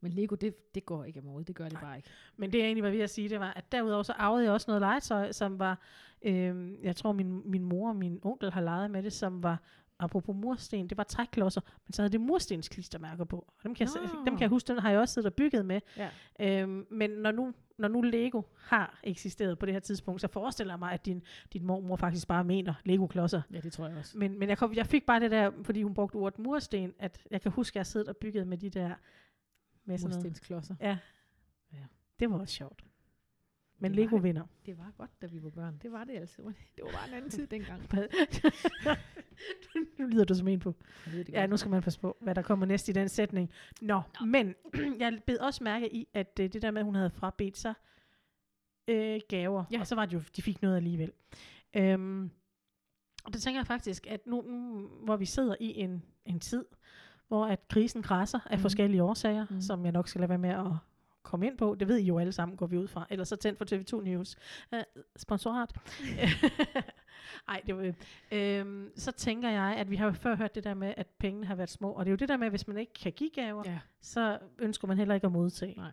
Men Lego, det, det går ikke imod. Det gør det bare ikke. Men det jeg egentlig var ved at sige, det var, at derudover så arvede jeg også noget legetøj, som var, øh, jeg tror min, min mor og min onkel har leget med det, som var, apropos mursten, det var træklodser, men så havde det murstensklistermærker på. Og dem kan, jeg, dem kan jeg huske, den har jeg også siddet og bygget med. Ja. Øhm, men når nu, når nu Lego har eksisteret på det her tidspunkt, så forestiller jeg mig, at din, din mormor faktisk bare mener Lego-klodser. Ja, det tror jeg også. Men, men jeg, kom, jeg fik bare det der, fordi hun brugte ordet mursten, at jeg kan huske, at jeg siddet og bygget med de der, med sådan noget. Murstensklodser. Ja. Ja. Det var også sjovt. Men Det var Lego det. vinder. Det var godt, da vi var børn. Det var det altid. Det var bare en anden tid dengang. nu lyder du som en på. Ja, nu skal man passe på, hvad der kommer næst i den sætning. Nå, Nå. men jeg bed også mærke i, at øh, det der med, at hun havde frabedt sig øh, gaver, Ja. ja. og så var det jo, de fik noget alligevel. Øhm, og det tænker jeg faktisk, at nu, nu hvor vi sidder i en, en tid, hvor at krisen krasser af mm. forskellige årsager, mm. som jeg nok skal lade være med at komme ind på. Det ved I jo alle sammen, går vi ud fra. Ellers så tænd for TV2 News. Uh, sponsorat. Ej, det var, øhm, så tænker jeg, at vi har jo før hørt det der med, at pengene har været små. Og det er jo det der med, at hvis man ikke kan give gaver, Ja. så ønsker man heller ikke at modtage. Nej.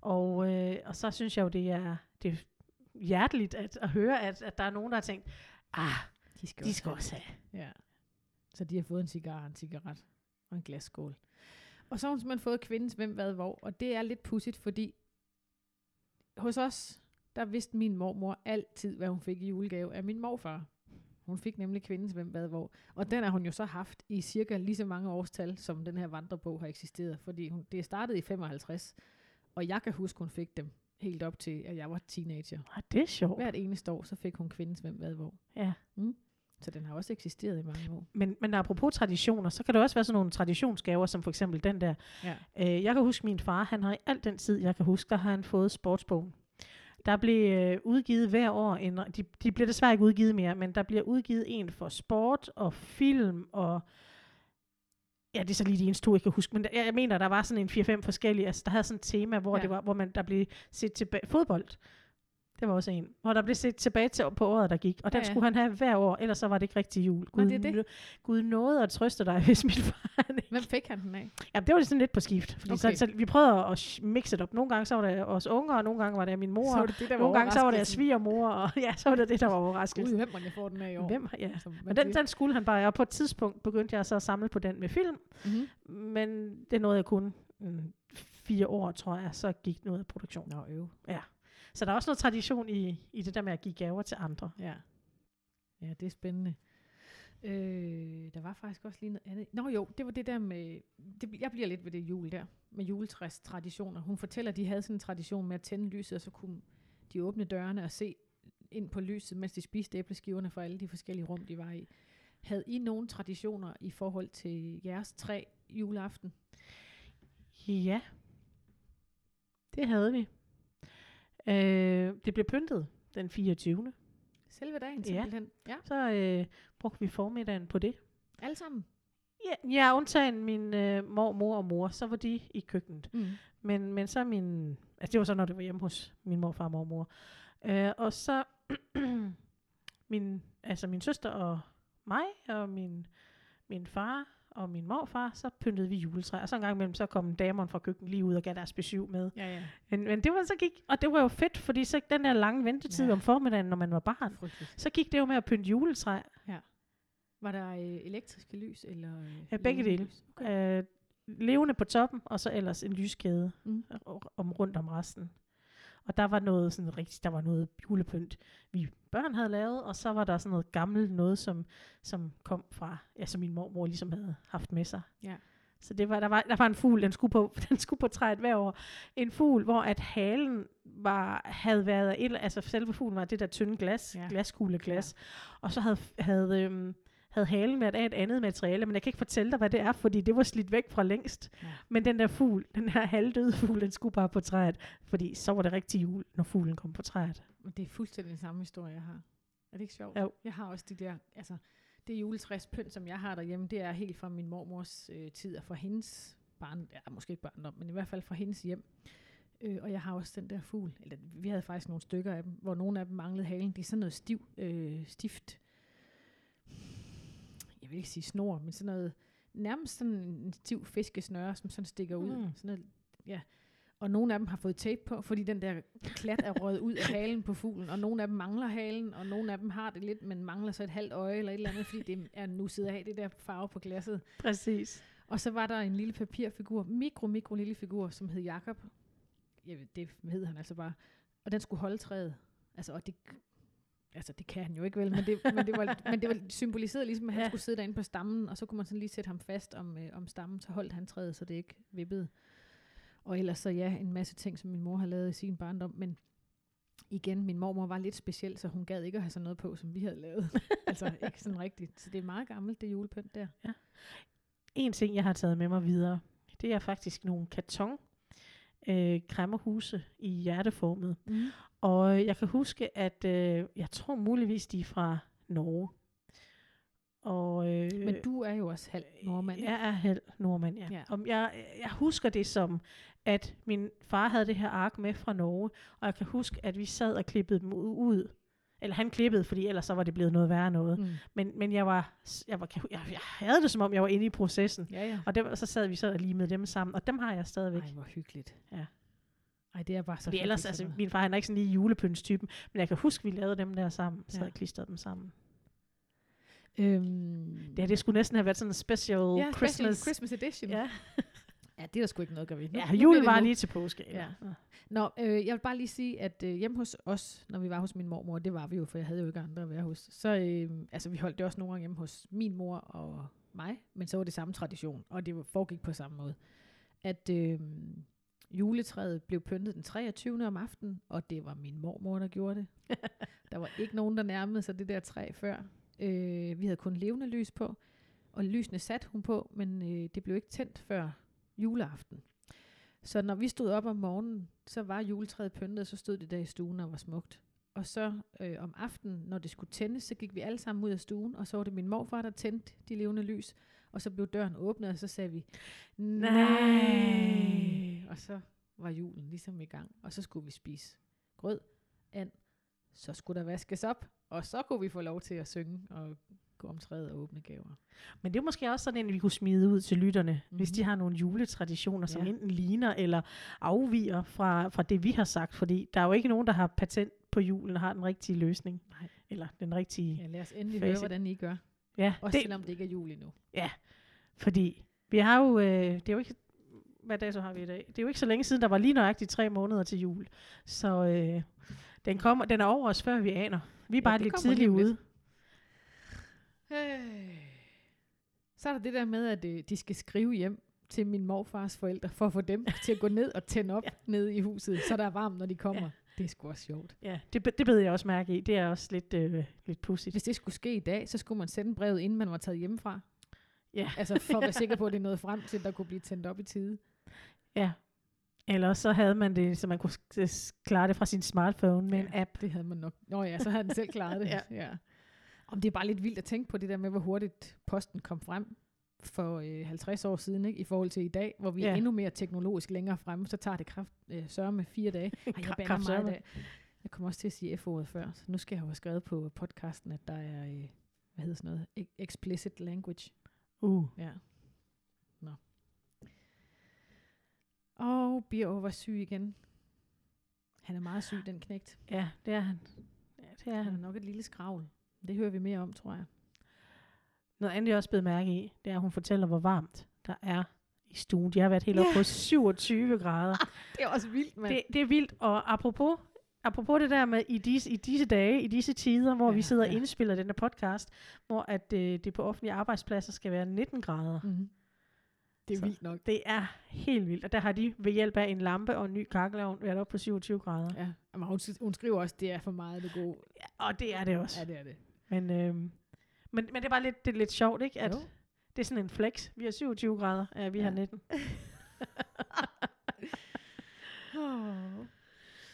Og, øh, og så synes jeg jo, det er, det er hjerteligt at, at høre, at, at der er nogen, der har tænkt, ah, De skal, de skal også have. Ja. Så de har fået en cigar, og en cigaret og en glasskål. Og så har hun simpelthen fået kvindens hvem, hvad, hvor. Og det er lidt pudsigt, fordi hos os, der vidste min mormor altid, hvad hun fik i julegave af min morfar. Hun fik nemlig kvindens hvem, hvad, hvor. Og den har hun jo så haft i cirka lige så mange årstal, som den her vandrebog har eksisteret. Fordi hun, det startede i 55, og jeg kan huske, hun fik dem helt op til, at jeg var teenager. Ah, det er sjovt. Hvert eneste år, så fik hun kvindens hvem, hvad, hvor. Ja. Så den har også eksisteret i mange år. Men, men apropos traditioner, så kan det også være sådan nogle traditionsgaver, som for eksempel den der. Ja. Øh, jeg kan huske min far, han har i al den tid, jeg kan huske, der har han fået sportsbogen. Der blev øh, udgivet hver år, en, de, de bliver desværre ikke udgivet mere, men der bliver udgivet en for sport og film og Ja, det er så lige de eneste to, jeg kan huske. Men der, jeg, mener, der var sådan en 4-5 forskellige. Altså, der havde sådan et tema, hvor, Ja. det var, hvor man, der blev set tilbage... Fodbold. Det var også en. Hvor der blev set tilbage til, på året, der gik. Og den Ja, ja, ja. skulle han have hver år, ellers så var det ikke rigtig jul. Gud, det det. Gud nåede at trøste dig, hvis min far... ikke- Hvem fik han den af? Ja, det var sådan lidt på skift. Fordi okay. Så, så, vi prøvede at mixe det op. Nogle gange så var det os unger, og nogle gange var det min mor. Så var det det, der nogle gange så var det svigermor, og ja, så var det det, der var overraskelsen. Gud, hvem jeg få den af i år? Hvem, ja. Hvad Men den, den skulle han bare, og på et tidspunkt begyndte jeg så at samle på den med film, Mhm. men det nåede jeg kun mm, fire år, tror jeg, så gik noget af produktion. Nå, øv. Så der er også noget tradition i, i det der med at give gaver til andre. Ja. Ja, det er spændende. Øh, der var faktisk også lige noget andet. Nå jo, det var det der med, det, jeg bliver lidt ved det jul der, med juletræs traditioner. Hun fortæller, at de havde sådan en tradition med at tænde lyset, og så kunne de åbne dørene og se ind på lyset, mens de spiste æbleskiverne fra alle de forskellige rum, de var i. Havde I nogle traditioner i forhold til jeres træ juleaften? Ja, det havde vi. Øh, det blev pyntet den 24. Selve dagen Ja. simpelthen? Ja. Så øh, brugte vi formiddagen på det. Alle sammen? Ja, ja undtagen min øh, mor, mor og mor, så var de i køkkenet. Mm. Men, men så min, altså det var så, når det var hjemme hos min morfar, mor og mor. Øh, og så min, altså min søster og mig, og min, min far og min morfar, så pyntede vi juletræ. Og så en gang imellem, så kom damerne fra køkkenet lige ud og gav deres besøg med. Ja, ja. Men, men det var så gik, og det var jo fedt, fordi så den der lange ventetid Ja. ja. om formiddagen, når man var barn, Frygteligt. så gik det jo med at pynte juletræ. Var der øh, elektriske lys? Eller, øh, Ja, begge dele. Okay. Øh, levende på toppen, og så ellers en lyskæde Mm. om rundt om resten. Og der var noget sådan rigtigt, der var noget julepynt, vi børn havde lavet, og så var der sådan noget gammelt noget, som, som kom fra, ja, som min mormor ligesom havde haft med sig. Ja. Så det var, der, var, der var en fugl, den skulle, på, den skulle på træet hver år. En fugl, hvor at halen var, havde været, et, eller- altså selve fuglen var det der tynde glas, ja. glaskugleglas, ja. og så havde, havde, øhm, havde halen været af et andet materiale, men jeg kan ikke fortælle dig, hvad det er, fordi det var slidt væk fra længst. Ja. Men den der fugl, den her halvdøde fugl, den skulle bare på træet, fordi så var det rigtig jul, når fuglen kom på træet. Men det er fuldstændig den samme historie, jeg har. Er det ikke sjovt? Jo. Jeg har også de der, altså, det juletræspynt, som jeg har derhjemme, det er helt fra min mormors øh, tid, og fra hendes barn, ja, måske ikke barndom, men i hvert fald fra hendes hjem. Øh, og jeg har også den der fugl, eller vi havde faktisk nogle stykker af dem, hvor nogle af dem manglede halen. Det er sådan noget stiv, øh, stift, jeg vil ikke sige snor, men sådan noget, nærmest sådan en stiv fiskesnøre, som sådan stikker ud. Mm. Sådan noget, ja. Og nogle af dem har fået tape på, fordi den der klat er røget ud af halen på fuglen, og nogle af dem mangler halen, og nogle af dem har det lidt, men mangler så et halvt øje eller et eller andet, fordi det er nusset af det der farve på glasset. Præcis. Og så var der en lille papirfigur, mikro, mikro lille figur, som hed Jakob. Ja, det hed han altså bare. Og den skulle holde træet. Altså, og det, altså, det kan han jo ikke vel, men det, men det, var, men det var symboliseret ligesom, at han Ja. skulle sidde derinde på stammen, og så kunne man sådan lige sætte ham fast om, øh, om stammen, så holdt han træet, så det ikke vippede. Og ellers så ja, en masse ting, som min mor har lavet i sin barndom, men igen, min mormor var lidt speciel, så hun gad ikke at have sådan noget på, som vi havde lavet. altså ikke sådan rigtigt. Så det er meget gammelt, det julepynt der. En ting, jeg har taget med mig videre, det er faktisk nogle karton øh, kræmmerhuse i hjerteformet. Mm. Og jeg kan huske, at øh, jeg tror muligvis, de er fra Norge. Og, øh, Men du er jo også halv nordmand. ikke? Jeg er halv nordmand, ja. Ja. Og jeg, jeg husker det som, at min far havde det her ark med fra Norge, og jeg kan huske, at vi sad og klippede dem ud. Eller han klippede, fordi ellers så var det blevet noget værre noget. Mm. Men, men jeg var, jeg var, jeg, jeg havde det som om, jeg var inde i processen. Ja, ja. Og det, så sad vi så og limede dem sammen, og dem har jeg stadigvæk. Ej, hvor hyggeligt. Ja. Ej, det er bare så Fordi ellers, altså, min far han er ikke sådan lige julepyntstypen, men jeg kan huske, vi lavede dem der sammen, så Ja. jeg klistrede dem sammen. øhm, Det, her, det skulle næsten have været sådan en special ja, Christmas. Special Christmas edition. Ja, ja, det er der sgu ikke noget, gør vi. Nu, ja julen var lige til påske. Ja. Ja. Nå, øh, jeg vil bare lige sige, at øh, hjemme hos os, når vi var hos min mormor, det var vi jo, for jeg havde jo ikke andre at være hos, så øh, altså, vi holdt det også nogle gange hjemme hos min mor og mig, men så var det samme tradition, og det foregik på samme måde, at øh, juletræet blev pyntet den 23. om aftenen, og det var min mormor, der gjorde det. der var ikke nogen, der nærmede sig det der træ før. Øh, vi havde kun levende lys på, og lysene satte hun på, men øh, det blev ikke tændt før juleaften. Så når vi stod op om morgenen, så var juletræet pyntet, så stod det der i stuen og var smukt. Og så øh, om aftenen, når det skulle tændes, så gik vi alle sammen ud af stuen, og så var det min morfar, der tændte de levende lys. Og så blev døren åbnet, og så sagde vi, nej. Og så var julen ligesom i gang. Og så skulle vi spise grød, and, så skulle der vaskes op, og så kunne vi få lov til at synge og gå om træet og åbne gaver. Men det er måske også sådan en, vi kunne smide ud til lytterne, mm-hmm. hvis Mhm. de har nogle juletraditioner, som Ja. ja. enten ligner eller afviger fra, fra det, vi har sagt. Fordi der er jo ikke nogen, der har patent på julen og har den rigtige løsning. Nej. Eller den rigtige... Ja, lad os endelig høre, Facit. hvordan I gør. Ja, Også det, selvom det ikke er jul endnu. fordi vi har jo... Øh, det er jo ikke... Hvad dato har vi i dag? Det er jo ikke så længe siden, der var lige nøjagtigt tre måneder til jul. Så øh, den, kommer, den er over os, før vi aner. Vi er Ja, bare lidt tidligt om lidt. Øh, Så er der det der med, at øh, de skal skrive hjem til min morfars forældre, for at få dem til at gå ned og tænde op ja. nede i huset, så der er varmt, når de kommer. Ja. Det er sgu også sjovt. Ja, det, det bed jeg også mærke i. Det er også lidt, øh, lidt pudsigt. Hvis det skulle ske i dag, så skulle man sende brevet, inden man var taget hjemmefra. Ja. Altså for at være sikker på, at det er noget frem til, der kunne blive tændt op i tide. Ja. Eller så havde man det, så man kunne klare det fra sin smartphone med ja. en app. Det havde man nok. Nå ja, så havde den selv klaret det. Ja. ja. Om det er bare lidt vildt at tænke på det der med, hvor hurtigt posten kom frem for øh, 50 år siden, ikke? i forhold til i dag, hvor vi ja. Er endnu mere teknologisk længere fremme, så tager det kraft øh, sørge med fire dage. Ej, jeg bander meget i dag. Jeg kommer også til at sige F-ordet før, så nu skal jeg jo have skrevet på podcasten, at der er, øh, hvad hedder sådan noget, E- explicit language. Uh. Ja. Nå. Og Birger var syg igen. Han er meget syg, den knægt. Ja, det er han. Ja, det er Han er han. nok et lille skravl. Det hører vi mere om, tror jeg. Noget andet, jeg også blevet mærke i, det er, at hun fortæller, hvor varmt der er i stuen. De har været helt op Ja. på 27 grader. Det er også vildt, mand. Det, det er vildt, og apropos, apropos det der med i disse, i disse dage, i disse tider, hvor ja, vi Ja, sidder og ja. indspiller den her podcast, hvor at, øh, det på offentlige arbejdspladser skal være 19 grader. Mm. Det er Så- vildt nok. Det er helt vildt, og der har de ved hjælp af en lampe og en ny kakkelovn været op på 27 grader. Ja. Men hun, hun skriver også, at det er for meget det gode. Ja, og det er det også. Ja, det er det. Men, øh, men, men det er bare lidt, det er lidt sjovt, ikke? At Jo. det er sådan en flex. Vi har 27 grader, ja, vi Ja. har 19.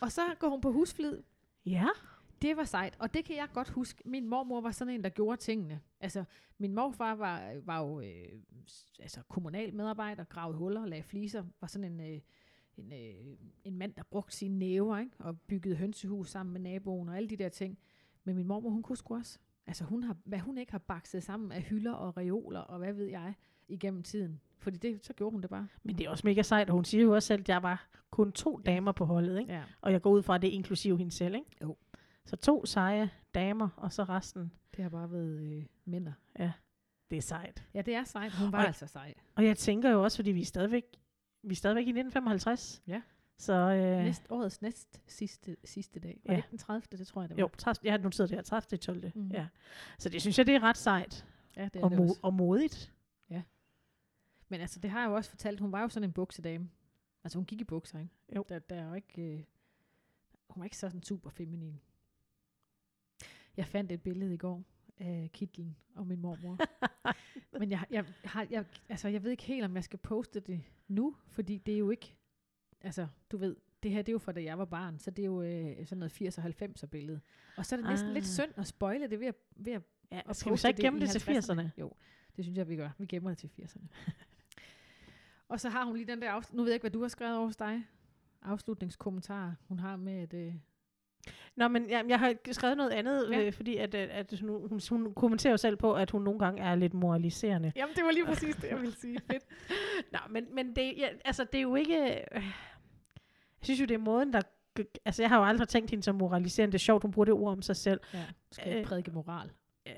Og så går hun på husflid. Ja. Det var sejt, og det kan jeg godt huske. Min mormor var sådan en, der gjorde tingene. Altså, min morfar var, var jo øh, altså, kommunal medarbejder, gravede huller, lagde fliser, var sådan en, øh, en, øh, en mand, der brugte sine næver, ikke? og byggede hønsehus sammen med naboen og alle de der ting. Men min mormor, hun kunne sgu også. Altså, hun har, hvad hun ikke har bakset sammen af hylder og reoler og hvad ved jeg, igennem tiden. Fordi det, så gjorde hun det bare. Men det er også mega sejt, og hun siger jo også selv, at jeg var kun to damer på holdet, ikke? Ja. Og jeg går ud fra, at det er inklusiv hende selv, ikke? Jo. Så to seje damer, og så resten. Det har bare været øh, mænder. Det er sejt. Ja, det er sejt. Hun var Og- altså sej. Og jeg tænker jo også, fordi vi er stadigvæk, vi er stadigvæk i 1955. Ja. Så øh, Næst, årets næst sidste, sidste dag. Var Ja. det den 30. Det tror jeg, det var. jo, 30, jeg har noteret det her, 30. 12. Mhm. Mm. Ja. Så det synes jeg, det er ret sejt Ja, det er og, det mo- og modigt. Men altså, det har jeg jo også fortalt. Hun var jo sådan en buksedame. Altså, hun gik i bukser, ikke? Jo. Der, der er jo ikke... Øh, hun var ikke sådan super feminin. Jeg fandt et billede i går af kitlen og min mormor. Men jeg, jeg, har, jeg, altså, jeg ved ikke helt, om jeg skal poste det nu, fordi det er jo ikke... Altså, du ved, det her det er jo fra da jeg var barn, så det er jo øh, sådan noget 80'er og 90'er billede. Og så er det næsten ah. lidt synd at spoile det ved at, ved at Ja, Og skal vi så ikke det gemme i det til 50'erne? 80'erne? Jo, det synes jeg, vi gør. Vi gemmer det til 80'erne. og så har hun lige den der, afs- nu ved jeg ikke, hvad du har skrevet over hos dig, afslutningskommentar, hun har med, at øh, Nå, men jeg, jeg har skrevet noget andet, Ja. ja. øh, fordi at, at, at hun, hun, hun kommenterer jo selv på, at hun nogle gange er lidt moraliserende. Jamen, det var lige præcis det, jeg ville sige. Fedt. Nå, men, men det, ja, altså, det er jo ikke... Øh, jeg synes jo, det er måden, der... Altså, jeg har jo aldrig tænkt hende som moraliserende. Det er sjovt, hun bruger det ord om sig selv. Ja, skal ikke Øh, prædike moral.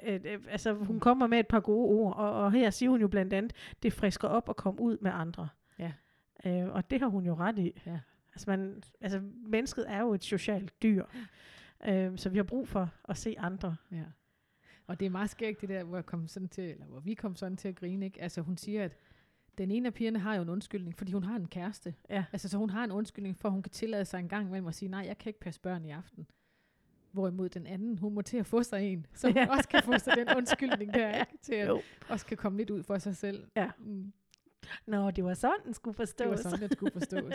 Øh, øh, altså, hun kommer med et par gode ord, og, og her siger hun jo blandt andet, det frisker op og komme ud med andre. Ja. Øh, og det har hun jo ret i. Ja. Altså, man, altså, mennesket er jo et socialt dyr. Øh, så vi har brug for at se andre. Ja. Og det er meget skægt, det der, hvor, jeg kom sådan til, eller hvor vi kom sådan til at grine. Ikke? Altså, hun siger, at den ene af pigerne har jo en undskyldning, fordi hun har en kæreste. Ja. Altså, så hun har en undskyldning for, at hun kan tillade sig en gang imellem at sige, nej, jeg kan ikke passe børn i aften. Hvorimod den anden, hun må til at få sig en, så hun Ja. også kan få sig den undskyldning der, ikke? til at Jo. også kan komme lidt ud for sig selv. Ja. Mm, Nå, det var sådan, den skulle forstås. det var sådan, det skulle forstås.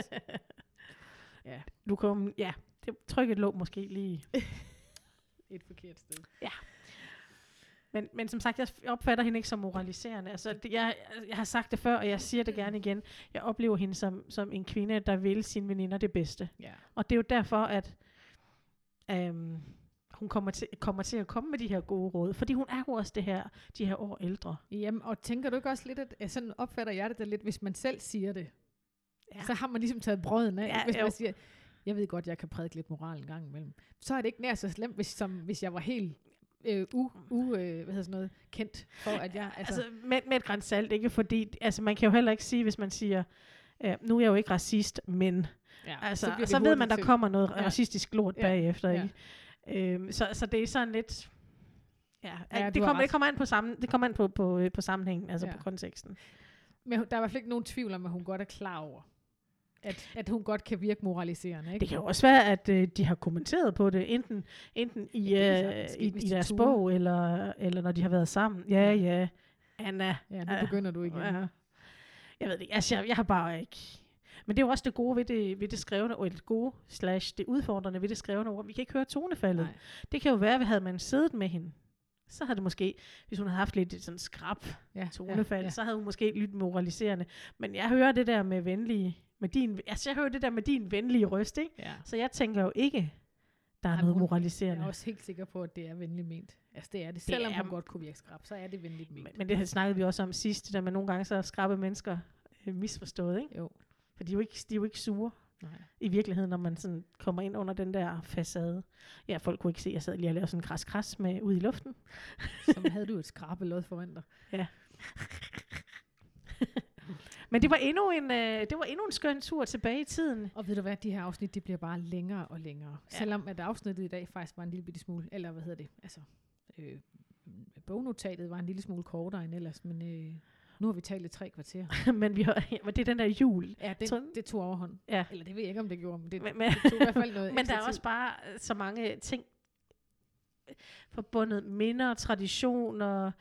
ja, Du kom, ja, det trykket lå måske lige. et forkert sted. Men, men som sagt, jeg opfatter hende ikke som moraliserende. Altså, det, jeg, jeg har sagt det før, og jeg siger det gerne igen. Jeg oplever hende som, som en kvinde, der vil sine veninder det bedste. Ja. Og det er jo derfor, at øhm, hun kommer til, kommer til at komme med de her gode råd. Fordi hun er jo også det her, de her år ældre. Jamen, og tænker du ikke også lidt, at at sådan opfatter jeg det da lidt, hvis man selv siger det, Ja. så har man ligesom taget brøden af. Ja, hvis jo. man siger, jeg ved godt, jeg kan prædike lidt moral en gang imellem. Så er det ikke nær så slemt, hvis, som, hvis jeg var helt øh, u, u, øh, hvad hedder sådan noget, kendt for, at jeg... Altså, Altså, med, med et græns salt, ikke? Fordi altså, man kan jo heller ikke sige, hvis man siger, øh, nu er jeg jo ikke racist, men ja, altså, så, så ved man, der til- kommer noget Ja. racistisk lort Ja, bagefter. ja. Ikke? Øhm, så, så det er sådan lidt... Ja, Ja, det, kommer, det kommer an på sammen, det kommer an på, på, øh, på sammenhængen, altså ja. på konteksten. Men der er i hvert fald ikke nogen tvivl om, at hun godt er klar over, at, at hun godt kan virke moraliserende. Ikke? Det kan jo også være, at øh, de har kommenteret på det, enten, enten i, Ja, øh, i, i de deres bog, eller, eller når de har været sammen. Ja, ja, Anna. Ja, nu begynder du igen. Ja. Jeg ved det altså jeg, jeg har bare ikke... Men det er jo også det gode ved det, ved det skrevne ord, det gode slash det udfordrende ved det skrevne ord. Vi kan ikke høre tonefaldet. Nej. Det kan jo være, at havde man siddet med hende, så havde det måske, hvis hun havde haft lidt sådan skrab Ja, tonefald, ja, ja. så havde hun måske lyttet moraliserende. Men jeg hører det der med venlige, med din, altså jeg hører det der med din venlige røst, ikke? ja. Så jeg tænker jo ikke, der er Ej, noget hun- Jeg moraliserende. er også helt sikker på, at det er venligt ment. Altså det er det. Selvom er- hun godt kunne virke skrab, så er det venligt ment. Men, men det snakkede vi også om sidst, det der med nogle gange så er skrabe mennesker øh, misforstået, ikke? Jo. For de er jo ikke, de er jo ikke sure Nej. i virkeligheden, når man sådan kommer ind under den der facade. Ja, folk kunne ikke se, at jeg sad lige og lavede sådan en kras-kras med ud i luften. Som havde du et skrabelod foran dig. Men det var endnu en, øh, det var endnu en skøn tur tilbage i tiden. Og ved du hvad, de her afsnit, de bliver bare længere og længere. Ja. Selvom at afsnittet i dag faktisk var en lille bitte smule, eller hvad hedder det, altså, øh, bognotatet var en lille smule kortere end ellers, men øh, nu har vi talt i tre kvarter. men vi har, ja, men det er den der jul. Ja, det, Sådan. det tog overhånd. Ja. Eller det ved jeg ikke, om det gjorde, men det, Men, men, det tog i hvert fald noget men der er også bare øh, så mange ting forbundet minder, traditioner,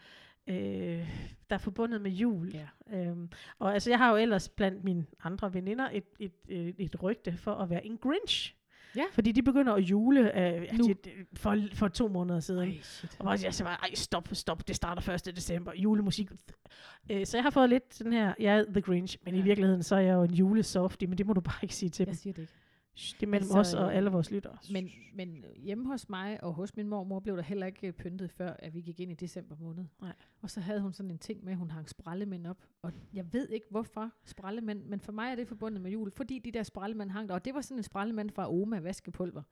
øh, der er forbundet med jul. Ja. Øhm, og altså, jeg har jo ellers blandt mine andre veninder et, et, et, et rygte for at være en Grinch. Ja. Fordi de begynder at jule øh, Nu. altså, for, for to måneder siden. Ej, shit. Og jeg så bare, ej stop, stop, det starter 1. december, julemusik. Øh, så jeg har fået lidt den her, jeg er The Grinch, men ja. Ja. i virkeligheden så er jeg jo en julesoftie, men det må du bare ikke sige til dem. Jeg siger det ikke. Det er mellem Altså, os og alle vores lyttere. Men, men hjemme hos mig og hos min mormor blev der heller ikke øh, pyntet, før at vi gik ind i december måned. Nej. Og så havde hun sådan en ting med, at hun hang sprællemænd op. Og jeg ved ikke, hvorfor sprællemænd, men for mig er det forbundet med jul, fordi de der sprællemænd hang der. Og det var sådan en sprællement fra Oma vaskepulver.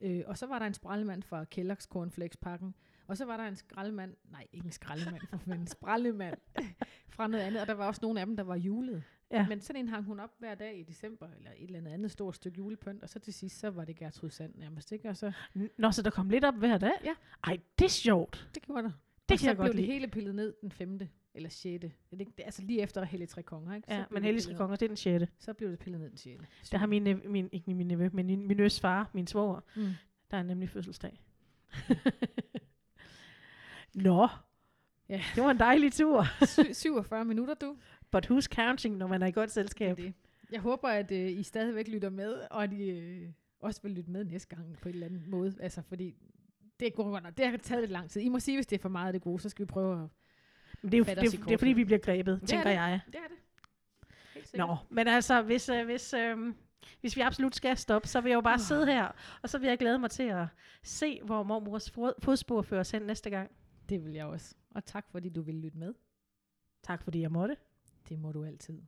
Øh, og så var der en sprællement fra Kellogg's Cornflakes-pakken. Og så var der en skraldemand, nej, ikke en skraldemand, men en sprællement fra noget andet. Og der var også nogle af dem, der var julet. Ja. Men sådan en hang hun op hver dag i december, eller et eller andet andet stort stykke julepynt, og så til sidst, så var det Gertrud Sand nærmest, ikke? Og så, Nå, så der kom lidt op hver dag? Ja. Ej, det er sjovt. det gjorde der. Det og kan jeg blev godt det lide. hele pillet ned den femte, eller sjette. Det ikke, det altså lige efter Hellig Tre Konger, ikke? Så Ja, blev men det helligske pillet konger, det er den sjette. ned. Så blev det pillet ned den sjette. Der har min, min ikke min nevø, men min, min nøs far, min svoger, Mm. der er nemlig fødselsdag. Nå, Ja. det var en dejlig tur. Sy- 47 minutter, du. But who's counting, når man er i godt Det selskab? det. Jeg håber, at øh, I stadigvæk lytter med, og at I øh, også vil lytte med næste gang på en eller anden måde. Altså, fordi det er godt nok. Det har taget lidt lang tid. I må sige, hvis det er for meget af det gode, så skal vi prøve at... Det er jo det, det er fordi, vi bliver grebet, er tænker det. jeg. Det er det. Nå, men altså, hvis, øh, hvis, øh, hvis vi absolut skal stoppe, så vil jeg jo bare Ah. sidde her, og så vil jeg glæde mig til at se, hvor mormors fod- fodspor fører os hen næste gang. Det vil jeg også. Og tak, fordi du ville lytte med. Tak fordi jeg måtte. Det må du altid.